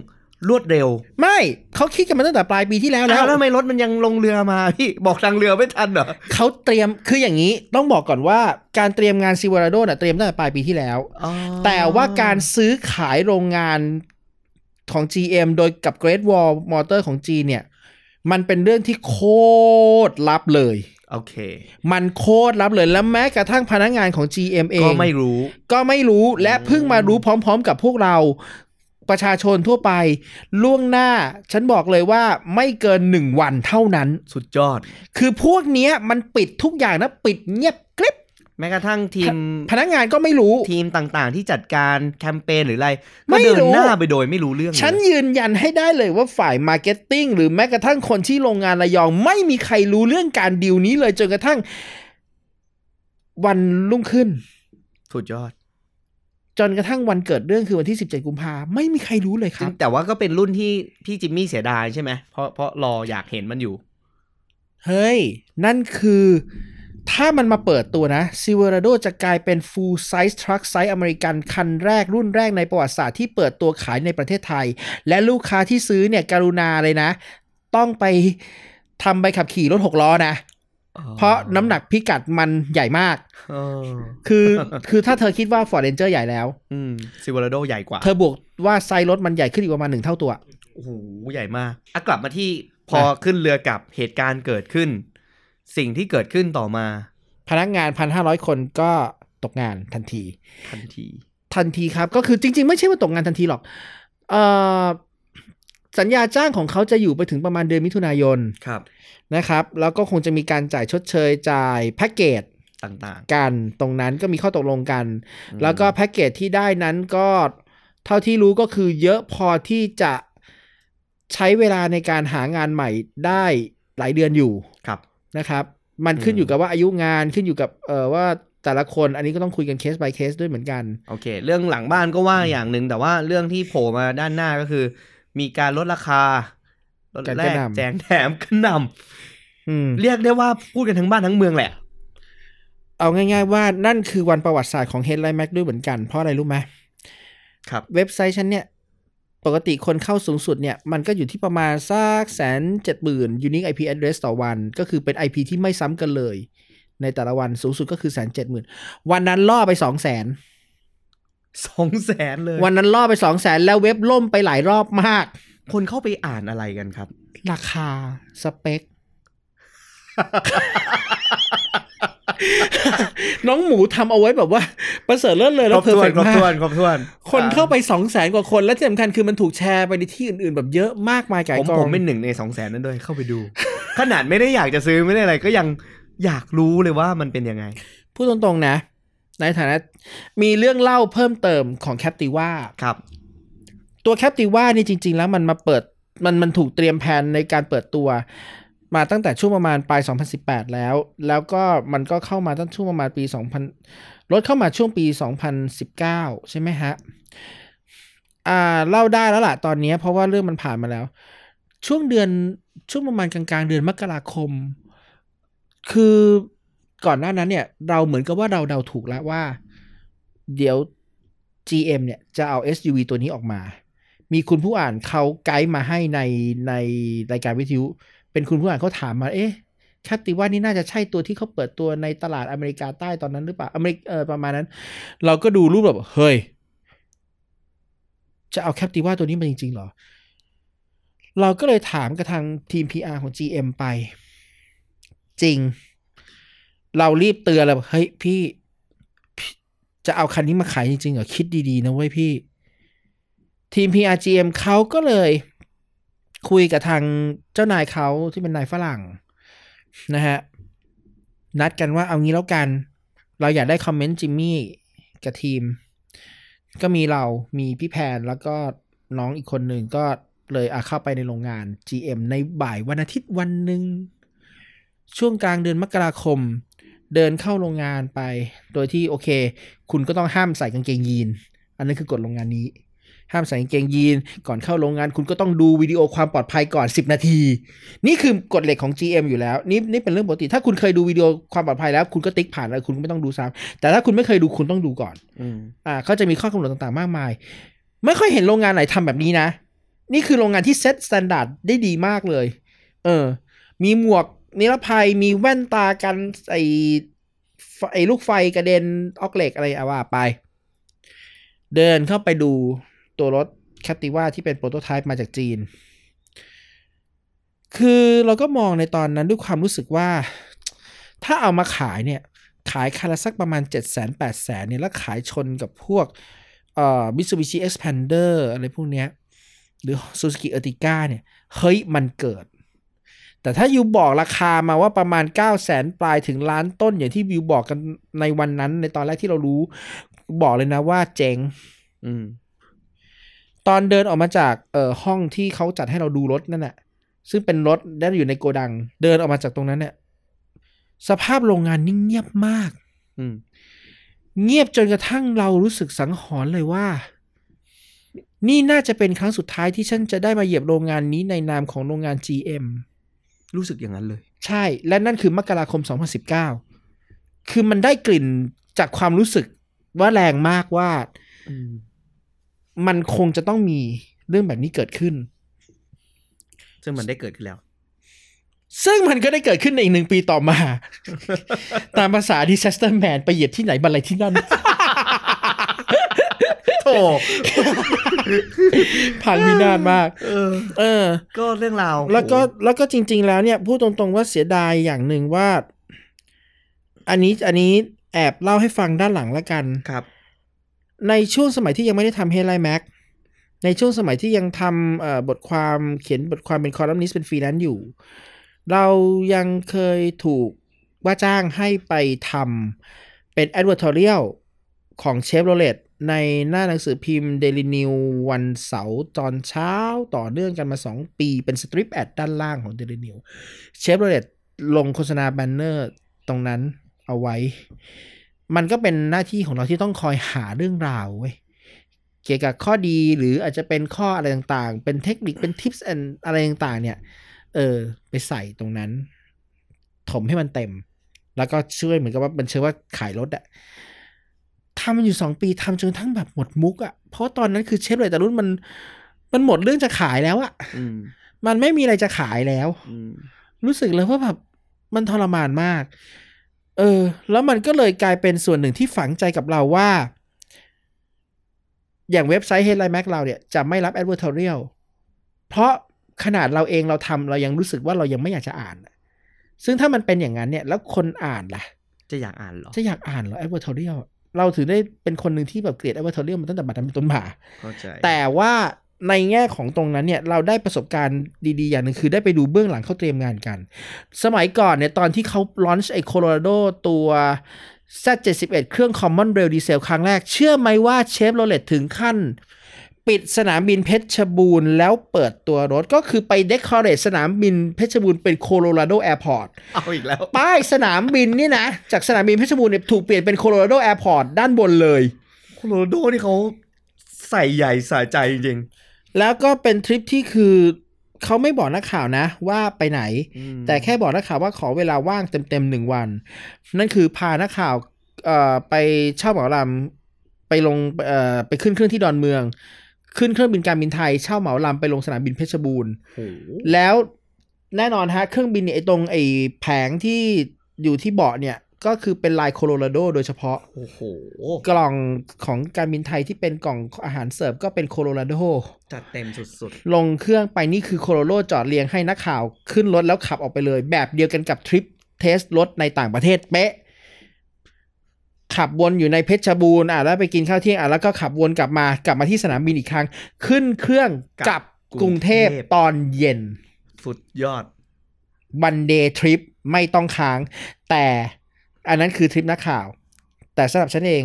รวดเร็ว ไม่เขาคิดกันมาตั้งแต่ปลายปีที่แล้วแล้แล้ววแล้วทำไมรถมันยังลงเรือมาพี่บอกทางเรือไม่ทันเหรอเขาเตรียมคืออย่างนี้ต้องบอกก่อนว่าการเตรียมงานซิวาราโดน่ะเตรียมตั้งแต่ปลายปีที่แล้วอ๋อแต่ว่าการซื้อขายโรงงานของ GM โดยกับ Great Wall Motor ของ G เนี่ย มันเป็นเรื่องที่โคตรลับเลยโอเค มันโคตรลับเลยแล้วแม้กระทั่งพนักงานของ GM เอง ก็ไม่รู้ ก็ไม่รู้และเพิ่งมารู้พร้อม ๆ กับพวกเรา ประชาชนทั่วไป ล่วงหน้า ฉันบอกเลยว่าไม่เกินหนึ่งวันเท่านั้น สุดยอด คือพวกเนี้ยมันปิดทุกอย่างนะปิดเงียบกริบแม้กระทั่งทีมพนักงานก็ไม่รู้ทีมต่างๆ ที่จัดการแคมเปญหรืออะไรไม่ก็เดินรู้หน้าไปโดยไม่รู้เรื่องเลยฉันยืนยันให้ได้เลยว่าฝ่าย marketing หรือแม้กระทั่งคนที่โรงงานระยอง ไม่มีใครรู้เรื่องการดีลนี้เลยจนกระทั่งวันรุ่งขึ้น สุดยอด จนกระทั่งวันเกิดเรื่องคือวันที่ 17 กุมภาไม่มีใครรู้เลยครับ ซึ่งแต่ว่าก็เป็นรุ่นที่พี่จิมมี่เสียดายใช่ไหมเพราะเพราะรออยากเห็นมันอยู่ เฮ้ย นั่นคือ ถ้ามันมาเปิดตัวนะ Silverado จะกลายเป็น full size truck size อเมริกันคันแรกรุ่นแรกในประวัติศาสตร์ที่เปิดตัวขายในประเทศไทย และลูกค้าที่ซื้อเนี่ยการุณาเลยนะ ต้องไปทำใบขับขี่รถหกล้อนะ เพราะน้ำหนักพิกัดมันใหญ่มากเออคือคือถ้าเธอคิดว่า Ford Ranger ใหญ่แล้วอืมซิวาร์โดใหญ่กว่า เธอบวกว่าไซส์รถมันใหญ่ขึ้นอีกประมาณหนึ่งเท่าตัว โอ้โห ใหญ่มากอะกลับมาที่พอขึ้นเรือกลับเหตุการณ์เกิดขึ้น สิ่งที่เกิดขึ้นต่อมา พนักงานพันห้าร้อยคนก็ตกงานทันที ทันที ทันทีครับ ก็คือจริง ๆ ไม่ใช่ว่าตกงานทันทีหรอกเอ่อสัญญาจ้างของเขาจะอยู่ไปถึงประมาณเดือนมิถุนายนครับ นะครับ แล้วก็คงจะมีการจ่ายชดเชยจ่ายแพ็กเกจต่างกันตรงนั้นก็มีข้อตกลงกันอืมแล้วก็แพ็กเกจที่ได้นั้นก็เท่าที่รู้ก็คือเยอะพอที่จะใช้เวลาในการหางานใหม่ได้หลายเดือนอยู่ๆครับนะครับ มันขึ้นอืมอยู่กับว่าอายุงานขึ้นอยู่กับเอ่อว่าแต่ละคนอันนี้ก็ต้องคุยกันเคส by เคสด้วยเหมือนกันโอเค เรื่องหลังบ้านก็ว่าอย่างหนึ่งแต่ว่าเรื่องที่โผล่มาด้านหน้าก็คือ มีการลดราคา ลดการแรกระกหน่ำแจงแถมกระหนอืมำเรียกได้ว่าพูดกันทั้งบ้านทั้งเมืองแหละ เอาง่าย ๆ ว่านั่นคือวันประวัติศาสตร์ของ Headline Mac ด้วยเหมือนกัน เพราะอะไรรู้ไหมครับเว็บไซต์ฉันเนี่ย ปกติคนเข้าสูงสุดเนี่ย มันก็อยู่ที่ประมาณสักแสนเจ็ดหมื่น unique IP address ต่อวัน ก็คือเป็น IP ที่ไม่ซ้ำกันเลย ในแต่ละวันสูงสุดก็คือแสนเจ็ดหมื่นวันนั้นล่อไปสองแสนสองแสนเลย วันนั้นล่อไปสองแสนแล้วเว็บล่มไปหลายรอบมาก คนเข้าไปอ่านอะไรกันครับ ราคาสเปค น้องหมูทำเอาไว้แบบว่าประเสริฐเลิศเลยคแล้รวบเพอร์ถ้วเฟนกครบมาถ้วนกครบถ้วนคนเข้าไปสองแสนกว่าคน และที่สำคัญคือมันถูกแชร์ไปในที่อื่นๆ แบบเยอะมากมายไก่ผมกองผมเป็นหนึ่งในสองแสนนั้นด้วยเข้าไปดู ขนาดไม่ได้อยากจะซื้อไม่ได้อะไร ก็ยังอยากรู้เลยว่ามันเป็นยังไง พูดตรงๆนะ ในฐานะ มีเรื่องเล่าเพิ่มเติมของแคปติว่า ครับ ตัวแคปติว่านี่จริง ๆ แล้วมันมาเปิดมันมันถูกเตรียมแผนในการเปิดตัว มาตั้งแต่ช่วงประมาณปลาย 2018 แล้ว แล้วก็มันก็เข้ามาตั้งช่วงประมาณปี 2000รถเข้ามาช่วงปี 2019 ใช่ไหมฮะ อ่าเล่าได้แล้วล่ะตอนนี้เพราะว่าเรื่องมันผ่านมาแล้ว ช่วงเดือนช่วงประมาณกลางๆ เดือนมกราคม คือก่อนหน้านั้นเนี่ย เราเหมือนกับว่าเราเดาถูกแล้วว่า เดี๋ยว GM เนี่ยจะเอา SUV ตัวนี้ออกมา มีคุณผู้อ่านเขาไกด์มาให้ในในรายการวิทยุ เป็นคุณผู้อ่านเขาถามมา เอ๊ะแคปติว่านี่น่าจะใช่ตัวที่เขาเปิดตัวในตลาดอเมริกาใต้ตอนนั้นหรือเปล่าอเมริกเออประมาณนั้น เราก็ดูรูปแบบเฮ้ยจะเอาแคปติว่าตัวนี้มาจริงๆหรอ เราก็เลยถามกับทางทีม PR ของ GM ไป จริง เรารีบเตือนเลยบอกเฮ้ยพี่พี่ จะเอาคันนี้มาขายจริงๆเหรอ คิดดีๆนะเว้ยพี่ ทีม PRGM เขาก็เลยคุยกับทางเจ้านายเขาที่เป็นนายฝรั่งนะฮะ นัดกันว่าเอางี้แล้วกัน เราอยากได้คอมเมนต์จิมมี่กับทีม ก็มีเรามีพี่แพนแล้วก็น้องอีกคนหนึ่งก็เลยอาเข้าไปในโรงงาน GM ในบ่ายวันอาทิตย์วันหนึ่ง ช่วงกลางเดือนมกราคม เดินเข้าโรงงานไป โดยที่โอเค คุณก็ต้องห้ามใส่กางเกงยีน อันนั้นคือกฎโรงงานนี้ ห้ามใส่กางเกงยีน ก่อนเข้าโรงงานคุณก็ต้องดูวิดีโอความปลอดภัยก่อน 10 นาที นี่คือกฎเหล็กของ GM อยู่แล้ว นี่นี่เป็นเรื่องปกติ ถ้าคุณเคยดูวิดีโอความปลอดภัยแล้ว คุณก็ติ๊กผ่านแล้วคุณก็ไม่ต้องดูซ้ำแต่ถ้าคุณไม่เคยดูคุณต้องดูก่อนอืมอ่าเขาจะมีข้อกำหนดต่างๆมากมาย ไม่ค่อยเห็นโรงงานไหนทำแบบนี้นะ นี่คือโรงงานที่ set standard ได้ดีมากเลย เออ มีหมวกนิรภัยมีแว่นตากันไอไฟไอลูกไฟกระเด็นออกเหล็กอะไรอะว่าไป เดินเข้าไปดู ตัวรถ Captiva ที่เป็น prototype มาจากจีน คือเราก็มองในตอนนั้นด้วยความรู้สึกว่า ถ้าเอามาขายเนี่ย ขายคันละสักประมาณ 7 0 0 0 0 8 0 0 0เนี่ย แล้วขายชนกับพวกเอ่อ Mitsubishi Expander อะไรพวกเนี้ย หรือ Suzuki Ertiga เนี่ย เฮ้ย มันเกิด แต่ถ้ายูบอกราคามาว่าประมาณ 9 0 0แสนปลายถึงล้านต้นอย่างที่วิวบอกกันในวันนั้นในตอนแรกที่เรารู้ บอกเลยนะว่าเจ๋ง อืม ตอนเดินออกมาจากเอ่อห้องที่เขาจัดให้เราดูรถนั่นแหะซึ่งเป็นรถได้อยู่ในโกดัง เดินออกมาจากตรงนั้นเนี่ยสภาพโรงงานนิ่งเงียบมาก อืม เงียบจนกระทั่งเรารู้สึกสังหรณ์เลยว่า นี่น่าจะเป็นครั้งสุดท้ายที่ฉันจะได้มาเหยียบโรงงานนี้ในนามของโรงงาน GM รู้สึกอย่างนั้นเลย ใช่ และนั่นคือมกราคม 2019 คือมันได้กลิ่นจากความรู้สึกว่าแรงมากว่าอื มมันคงจะต้องมีเรื่องแบบนี้เกิดขึ้น ซึ่งมันได้เกิดขึ้นแล้ว ซึ่งมันก็ได้เกิดขึ้นในอีกหนึ่งปีต่อมา ตามภาษา disaster man ไปเหยียบที่ไหนบันไรที่นั่น โถพังพินาศมาก เออ เออ ก็เรื่องราวแล้วก็แล้วก็จริง ๆ แล้วเนี่ยพูดตรงๆว่าเสียดายอย่างหนึ่งว่า อันนี้อันนี้แอบเล่าให้ฟังด้านหลังละกัน ครับ ในช่วงสมัยที่ยังไม่ได้ทำ Headlightmag ในช่วงสมัยที่ยังทำบทความเขียนบทความเป็นคอลัมนิสต์เป็นฟรีแลนซ์อยู่ เรายังเคยถูกว่าจ้างให้ไปทำเป็น advertorial ของเชฟโรเลตในหน้าหนังสือพิมพ์ Daily New วันเสาร์ตอนเช้าต่อเนื่องกันมา 2 ปีเป็น strip ad ด้านล่างของ Daily New เชฟโรเลตลงโฆษณาแบนเนอร์ตรงนั้นเอาไว้ มันก็เป็นหน้าที่ของเราที่ต้องคอยหาเรื่องราวเว้ยเกี่ยวกับข้อดีหรืออาจจะเป็นข้ออะไรต่างๆ เป็นเทคนิคเป็นทิปส์อะไรต่างๆ เนี่ย เออ ไปใส่ตรงนั้น ถมให้มันเต็ม แล้วก็ช่วยเหมือนกับว่ามันเชื่อว่าขายรถอะทำมันอยู่สองปีทำจนกระทั้งแบบหมดมุกอะเพราะตอนนั้นคือเชฟเลยแต่รุ่นมัน มันหมดเรื่องจะขายแล้วอะอืมมันไม่มีอะไรจะขายแล้วอืมรู้สึกเลยว่าแบบมันทรมานมาก เออ แล้วมันก็เลยกลายเป็นส่วนหนึ่งที่ฝังใจกับเราว่า อย่างเว็บไซต์ Headline Mac เราเนี่ย จะไม่รับ advertorial เพราะขนาดเราเองเราทำเรายังรู้สึกว่าเรายังไม่อยากจะอ่าน ซึ่งถ้ามันเป็นอย่างนั้นเนี่ย แล้วคนอ่านล่ะ จะอยากอ่านเหรอ จะอยากอ่านเหรอ advertorial เราถือได้เป็นคนหนึ่งที่แบบเกลียด advertorial มาตั้งแต่บัดนั้นเป็นต้นมาเข้าใจแต่ว่า ในแง่ของตรงนั้นเนี่ยเราได้ประสบการณ์ดีๆ อย่างหนึ่งคือได้ไปดูเบื้องหลังเขาเตรียมงานกัน สมัยก่อนเนี่ยตอนที่เขา launch ไอ้โคโลราโดตัว Z71 เครื่อง Common Rail Diesel ครั้งแรก เชื่อไหมว่าเชฟโรเลตถึงขั้น ปิดสนามบินเพชรบูรณ์แล้วเปิดตัวรถก็คือไป decorate สนามบินเพชรบูรณ์เป็น Colorado Airportเอาอีกแล้ว ป้ายสนามบินนี่นะ จากสนามบินเพชรบูรณ์เนี่ยถูกเปลี่ยนเป็น Colorado Airport ด้านบนเลย โคโลราโดนี่เขาใส่ใหญ่ใส่ใจจริง แล้วก็เป็นทริปที่คือเขาไม่บอกนักข่าวนะว่าไปไหนอืมแต่แค่บอกนักข่าวว่าขอเวลาว่างเต็มๆหนึ่งวัน นั่นคือพานักข่าวเอ่อไปเช่าเหมาลำไปลงเอ่อไปขึ้นเครื่องที่ดอนเมือง ขึ้นเครื่องบินการบินไทยเช่าเหมาลำไปลงสนามบินเพชรบูรณ์โอ้โหแล้วแน่นอนฮะเครื่องบินเนี่ยไอ้ตรงไอ้แผงที่อยู่ที่เบาะเนี่ย ก็คือเป็นลายโคโลราโดโดยเฉพาะ โอ้โห กล่องของการบินไทยที่เป็นกล่องอาหารเสิร์ฟก็เป็นโคโลราโด จัดเต็มสุดลงเครื่องไปนี่คือโคโรโลจอดเรียงให้นักข่าว ขึ้นรถแล้วขับออกไปเลย แบบเดียวกันกับทริปเทสรถในต่างประเทศเป๊ะ ขับวนอยู่ในเพชรบูรณ์อะแล้วไปกินข้าวเที่ยงอะแล้วก็ขับวนกลับมากลับมาที่สนามบินอีกครั้ง ขึ้นเครื่องกลับกรุงเทพตอนเย็นๆสุดยอด one day trip ไม่ต้องค้าง แต่ อันนั้นคือทริปนักข่าว แต่สำหรับฉันเอง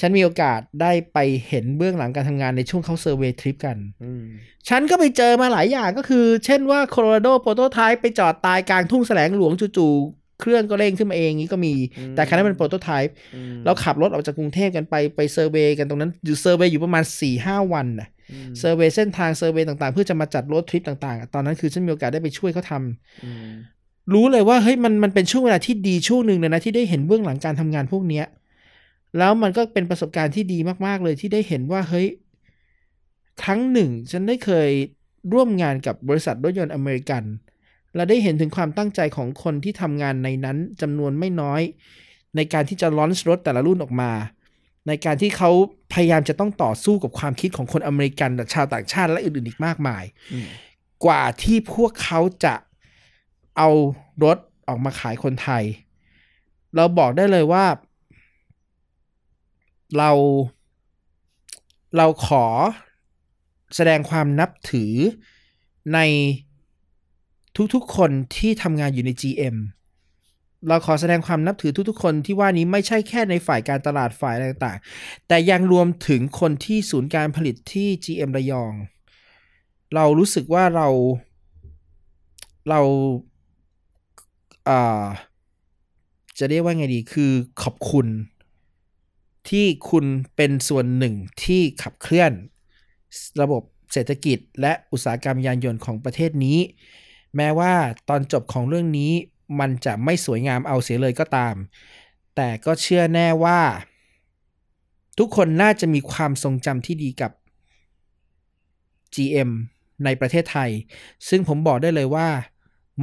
ฉันมีโอกาสได้ไปเห็นเบื้องหลังการทำงานในช่วงเขา survey ทริปกันอืมฉันก็ไปเจอมาหลายอย่างก็คือ เช่นว่า Colorado prototype ไปจอดตายกลางทุ่งแสลงหลวงจู่ๆเครื่องก็เร่งขึ้นมาเองนี้ก็มี แต่คันนั้นเป็น prototype อืมเราขับรถออกจากกรุงเทพกันไปไป survey กันตรงนั้นอยู่ survey อยู่ประมาณสี่ห้าวันนะอืม survey เส้นทาง survey ต่างๆ เพื่อจะมาจัดรถทริปต่างๆอะตอนนั้นคือฉันมีโอกาสได้ไปช่วยเขาทำอืม รู้เลยว่าเฮ้ยมันมันเป็นช่วงเวลาที่ดีช่วงหนึ่งเลยนะที่ได้เห็นเบื้องหลังการทำงานพวกเนี้ย แล้วมันก็เป็นประสบการณ์ที่ดีมากๆเลยที่ได้เห็นว่าเฮ้ยครั้งหนึ่ง ฉันได้เคยร่วมงานกับบริษัทรถยนต์อเมริกัน และได้เห็นถึงความตั้งใจของคนที่ทำงานในนั้นจำนวนไม่น้อย ในการที่จะลอนช์รถแต่ละรุ่นออกมา ในการที่เขาพยายามจะต้องต่อสู้กับความคิดของคนอเมริกันชาวต่างชาติและอื่นๆอีกมากมายอืมกว่าที่พวกเขาจะ เอารถออกมาขายคนไทย เราบอกได้เลยว่า เราเราขอแสดงความนับถือในทุกๆคนที่ทำงานอยู่ใน GM เราขอแสดงความนับถือทุกๆ คนที่ว่านี้ไม่ใช่แค่ในฝ่ายการตลาดฝ่ายอะไรต่างๆ แต่ยังรวมถึงคนที่ศูนย์การผลิตที่ GM ระยอง เรารู้สึกว่าเราเราอ่า จะเรียกว่าไงดีคือขอบคุณ ที่คุณเป็นส่วนหนึ่งที่ขับเคลื่อน ระบบเศรษฐกิจและอุตสาหกรรมยานยนต์ของประเทศนี้ แม้ว่าตอนจบของเรื่องนี้มันจะไม่สวยงามเอาเสียเลยก็ตาม แต่ก็เชื่อแน่ว่า ทุกคนน่าจะมีความทรงจำที่ดีกับ GM ในประเทศไทย ซึ่งผมบอกได้เลยว่า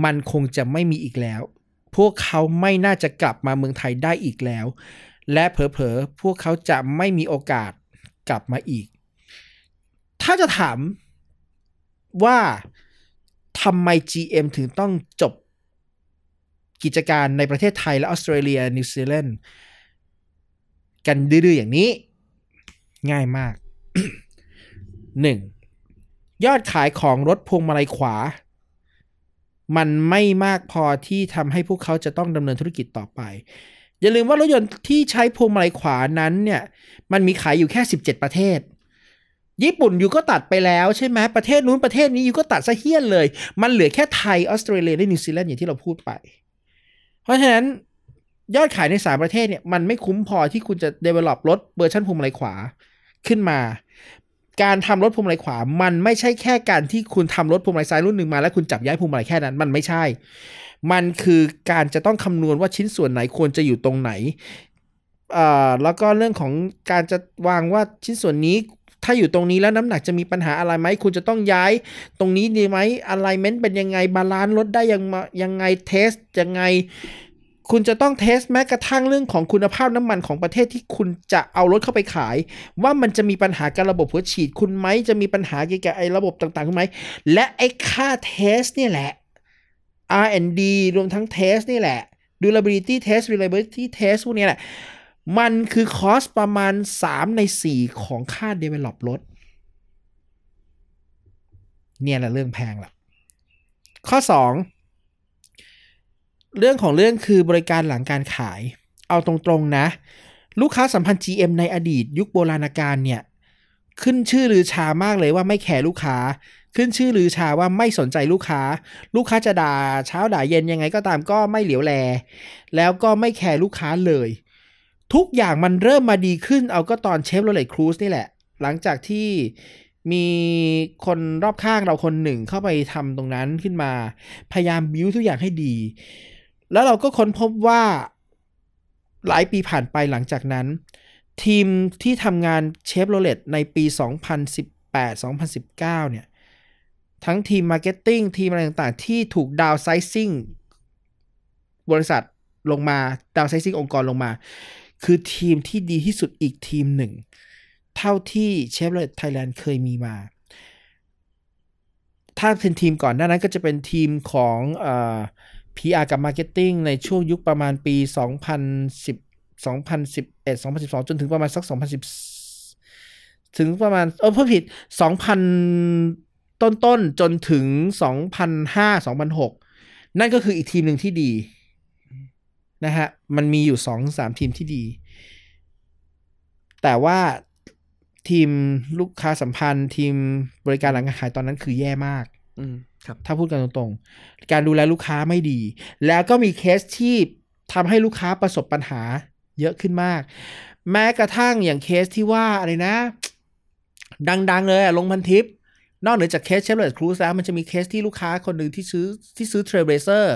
มันคงจะไม่มีอีกแล้ว พวกเขาไม่น่าจะกลับมาเมืองไทยได้อีกแล้ว และเผลอๆ พวกเขาจะไม่มีโอกาสกลับมาอีก ถ้าจะถามว่าทำไม GM ถึงต้องจบกิจการในประเทศไทยและออสเตรเลียนิวซีแลนด์กันดื้อๆอย่างนี้ ง่ายมากหนึ่งยอดขายของรถพวงมาลัยขวา มันไม่มากพอที่ทำให้พวกเขาจะต้องดำเนินธุรกิจต่อไป อย่าลืมว่ารถยนต์ที่ใช้พวงมาลัยขวานั้นเนี่ย มันมีขายอยู่แค่ 17 ประเทศ ญี่ปุ่นอยู่ก็ตัดไปแล้วใช่ไหมประเทศนู้นประเทศนี้อยู่ก็ตัดซะเฮี้ยนเลย มันเหลือแค่ไทยออสเตรเลียและนิวซีแลนด์อย่างที่เราพูดไป เพราะฉะนั้นยอดขายในสามประเทศเนี่ยมันไม่คุ้มพอที่คุณจะ develop รถเวอร์ชันพวงมาลัยขวาขึ้นมา การทำรถพวงมาลัยขวา มันไม่ใช่แค่การที่คุณทำรถพวงมาลัยซ้ายรุ่นหนึ่งมาแล้วคุณจับย้ายพวงมาลัยแค่นั้น มันไม่ใช่ มันคือการจะต้องคำนวณว่าชิ้นส่วนไหนควรจะอยู่ตรงไหนเอ่อแล้วก็เรื่องของการจะวางว่าชิ้นส่วนนี้ถ้าอยู่ตรงนี้แล้วน้ำหนักจะมีปัญหาอะไรไหม คุณจะต้องย้ายตรงนี้ดีไหมalignment เป็นยังไง balance รถได้ยังยังไง test ยังไง คุณจะต้อง test แม้กระทั่งเรื่องของคุณภาพน้ำมันของประเทศที่คุณจะเอารถเข้าไปขาย ว่ามันจะมีปัญหากับระบบหัวฉีดคุณไหมจะมีปัญหาเกี่ยวกับไอ้ระบบต่างๆคุณไหมและไอ้ค่า test เนี่ยแหละ R&D รวมทั้ง test นี่แหละ durability test reliability test พวกนี้แหละ มันคือ cost ประมาณ 3 ใน 4 ของค่า develop รถ เนี่ยแหละเรื่องแพงละข้อ 2 เรื่องของเรื่องคือบริการหลังการขาย เอาตรงๆนะ ลูกค้าสัมพันธ์ GM ในอดีต ยุคโบราณกาลเนี่ย ขึ้นชื่อลือชามากเลยว่าไม่แคร์ลูกค้า ขึ้นชื่อลือชาว่าไม่สนใจลูกค้า ลูกค้าจะด่าเช้าด่าเย็นยังไงก็ตามก็ไม่เหลียวแล แล้วก็ไม่แคร์ลูกค้าเลย ทุกอย่างมันเริ่มมาดีขึ้นเอาก็ตอน Chevrolet Cruze นี่แหละ หลังจากที่มีคนรอบข้างเราคนหนึ่งเข้าไปทำตรงนั้นขึ้นมา พยายามบิวทุกอย่างให้ดี แล้วเราก็ค้นพบว่าหลายปีผ่านไปหลังจากนั้น ทีมที่ทำงานเชฟโรเลตในปี 2018-2019 เนี่ย ทั้งทีม marketing ทีมอะไรต่างๆ ที่ถูก downsizing บริษัทลงมา downsizing องค์กรลงมา คือทีมที่ดีที่สุดอีกทีมหนึ่ง เท่าที่เชฟโรเลตไทยแลนด์เคยมีมา ถ้าเป็นทีมก่อนหน้านั้นก็จะเป็นทีมของอ PR กับ Marketing ในช่วงยุคประมาณปี 2010 2011 2012 จนถึงประมาณสัก 2010 ถึงประมาณ เออพูดผิด 2,000 ต้นต้นๆจนถึง 2005 2006 นั่นก็คืออีกทีมหนึ่งที่ดีนะฮะ มันมีอยู่ 2-3 ทีมที่ดี แต่ว่าทีมลูกค้าสัมพันธ์ ทีมบริการหลังการขายตอนนั้นคือแย่มาก อืม ถ้าพูดกันตรงๆ การดูแลลูกค้าไม่ดี แล้วก็มีเคสที่ทำให้ลูกค้าประสบปัญหาเยอะขึ้นมาก แม้กระทั่งอย่างเคสที่ว่าอะไรนะ ดังๆเลยลงพันทิป นอกเหนือจากเคสเชฟโรเลตครูซแล้วมันจะมีเคสที่ลูกค้าคนหนึ่งที่ซื้อที่ซื้อ Trailblazer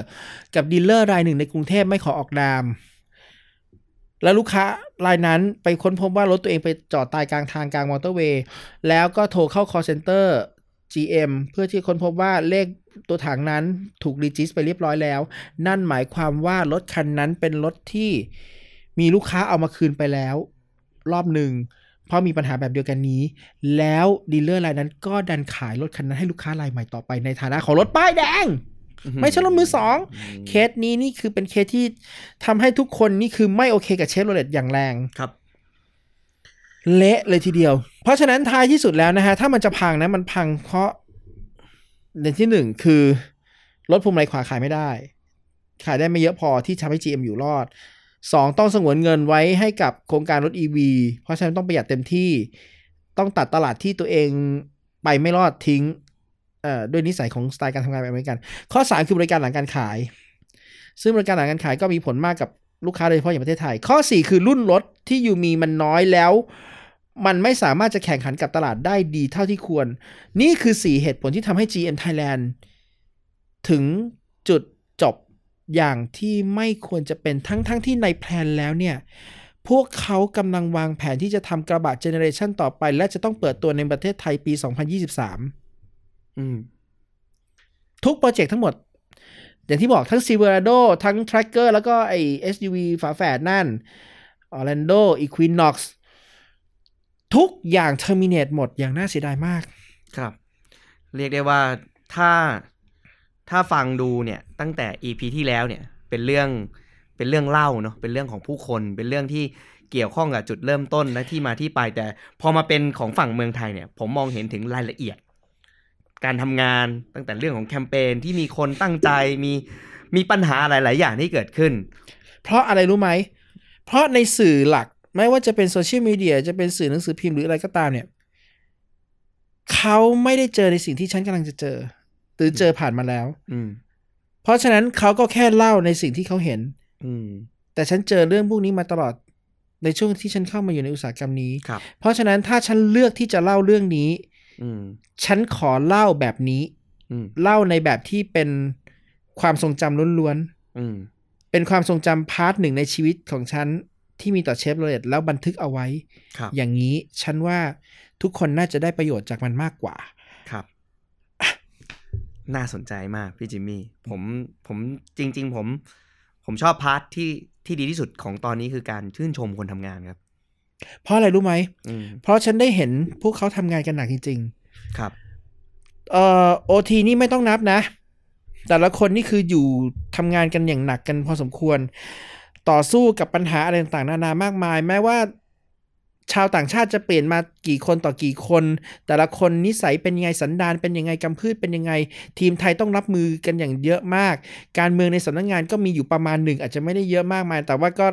กับดีลเลอร์รายหนึ่งในกรุงเทพไม่ขอออกนาม แล้วลูกค้ารายนั้นไปค้นพบว่ารถตัวเองไปจอดตายกลางทางกลางมอเตอร์เวย์แล้วก็โทรเข้า call center GM เพื่อที่ค้นพบว่าเลขตัวถังนั้นถูก regis ไปเรียบร้อยแล้ว นั่นหมายความว่ารถคันนั้นเป็นรถที่มีลูกค้าเอามาคืนไปแล้ว รอบหนึ่งเพราะมีปัญหาแบบเดียวกันนี้ แล้วดีลเลอร์รายนั้นก็ดันขายรถคันนั้นให้ลูกค้ารายใหม่ต่อไปในฐานะของรถป้ายแดง ไม่ใช่รถมือสองเคสนี้นี่คือเป็นเคสที่ทำให้ทุกคนนี่คือไม่โอเคกับเชฟโรเลตอย่างแรงครับ เละเลยทีเดียว เพราะฉะนั้นท้ายที่สุดแล้วนะฮะถ้ามันจะพังนะมันพังเพราะในที่หนึ่งคือรถพวงมาลัยขวาขายไม่ได้ ขายได้ไม่เยอะพอที่ทำให้ GM อยู่รอดสองต้องสงวนเงินไว้ให้กับโครงการรถ EV เพราะฉะนั้นต้องประหยัดเต็มที่ต้องตัดตลาดที่ตัวเองไปไม่รอดทิ้งด้วยนิสัยของสไตล์การทำงานแบบอเมริกัน ข้อสามคือบริการหลังการขาย ซึ่งบริการหลังการขายก็มีผลมากกับลูกค้าโดยเฉพาะอย่างประเทศไทย ข้อ 4 คือรุ่นรถที่อยู่มีมันน้อยแล้ว มันไม่สามารถจะแข่งขันกับตลาดได้ดีเท่าที่ควร นี่คือ 4 เหตุผลที่ทำให้ GM Thailand ถึงจุดจบอย่างที่ไม่ควรจะเป็นทั้งๆทที่ในแพลนแล้วเนี่ย พวกเขากำลังวางแผนที่จะทำกระบะเจเนเรชันต่อไป และจะต้องเปิดตัวในประเทศไทยปี 2023 อืม ทุกโปรเจกต์ทั้งหมด อย่างที่บอกทั้ง Silverado ทั้ง Tracker แล้วก็ไอ SUV ฝาแฝดนั่น Orlando Equinox ทุกอย่าง terminate หมดอย่างน่าเสียดายมาก ครับ เรียกได้ว่าถ้าถ้าฟังดูเนี่ยตั้งแต่ EP ที่แล้วเนี่ยเป็นเรื่องเป็นเรื่องเล่าเนาะเป็นเรื่องของผู้คน เป็นเรื่องที่เกี่ยวข้องกับจุดเริ่มต้นและที่มาที่ไปแต่พอมาเป็นของฝั่งเมืองไทยเนี่ย ผมมองเห็นถึงรายละเอียด การทำงานตั้งแต่เรื่องของแคมเปญที่มีคนตั้งใจมีมีปัญหาหลาย ๆ อย่างที่เกิดขึ้น เพราะอะไรรู้ไหมเพราะในสื่อหลัก ไม่ว่าจะเป็นโซเชียลมีเดียจะเป็นสื่อหนังสือพิมพ์หรืออะไรก็ตามเนี่ยเขาไม่ได้เจอในสิ่งที่ฉันกำลังจะเจอ หรือเจอผ่านมาแล้วอืมเพราะฉะนั้นเขาก็แค่เล่าในสิ่งที่เขาเห็นอืมแต่ฉันเจอเรื่องพวกนี้มาตลอดในช่วงที่ฉันเข้ามาอยู่ในอุตสาหกรรมนี้ครับเพราะฉะนั้นถ้าฉันเลือกที่จะเล่าเรื่องนี้อืมฉันขอเล่าแบบนี้อืมเล่าในแบบที่เป็นความทรงจำล้วนอืมๆเป็นความทรงจำ part หนึ่งในชีวิตของฉัน ที่มีต่อเชฟโรเลตแล้วบันทึกเอาไว้ครับอย่างนี้ฉันว่าทุกคนน่าจะได้ประโยชน์จากมันมากกว่า ครับ น่าสนใจมากพี่จิมมี่ ผมผมจริง ๆ ผม ผมชอบพาร์ทที่ที่ดีที่สุดของตอนนี้คือการชื่นชมคนทำงานครับ เพราะอะไรรู้ไหมอืมเพราะฉันได้เห็นพวกเขาทำงานกันหนักจริงครับๆเอ่อโอทีนี่ไม่ต้องนับนะ แต่ละคนนี่คืออยู่ทำงานกันอย่างหนักกันพอสมควร ต่อสู้กับปัญหาอะไรต่างๆนานามากมาย แม้ว่า ชาวต่างชาติจะเปลี่ยนมากี่คนต่อกี่คน แต่ละคนนิสัยเป็นยังไงสันดานเป็นยังไงกำพืชเป็นยังไง ทีมไทยต้องรับมือกันอย่างเยอะมาก การเมืองในสำนักงานก็มีอยู่ประมาณหนึ่งอาจจะไม่ได้เยอะมากมาย แต่ว่าก็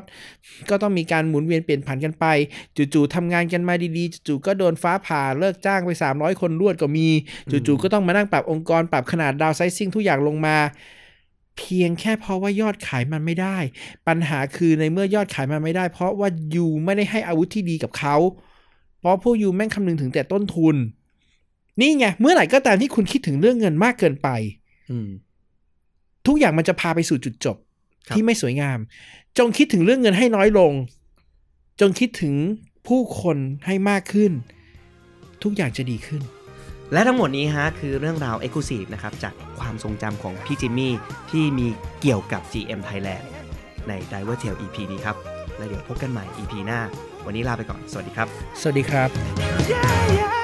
ก็ต้องมีการหมุนเวียนเปลี่ยนผันกันไป จู่ๆทำงานกันมาดีๆจู่ๆก็โดนฟ้าผ่าเลิกจ้างไป 300 คนรวดก็มี จู่ๆก็ต้องมานั่งปรับองค์กรปรับขนาดดาวไซซิ่งทุกอย่างลงมา เพียงแค่เพราะว่ายอดขายมันไม่ได้ ปัญหาคือในเมื่อยอดขายมันไม่ได้ เพราะว่ายูไม่ได้ให้อาวุธที่ดีกับเขา เพราะพวกยูแม่งคำนึงถึงแต่ต้นทุน นี่ไงเมื่อไหร่ก็ตามที่คุณคิดถึงเรื่องเงินมากเกินไปอืมทุกอย่างมันจะพาไปสู่จุดจบครับที่ไม่สวยงาม จงคิดถึงเรื่องเงินให้น้อยลง จงคิดถึงผู้คนให้มากขึ้น ทุกอย่างจะดีขึ้น และทั้งหมดนี้ฮะคือเรื่องราว e x c l u s i v e นะครับจากความทรงจำของพี่จิมมี่ที่มีเกี่ยวกับ GM Thailand ใน Diver Tale EP นี้ครับ และเดี๋ยวพบกันใหม่ EP หน้า วันนี้ลาไปก่อน สวัสดีครับ สวัสดีครับ Yeah, yeah.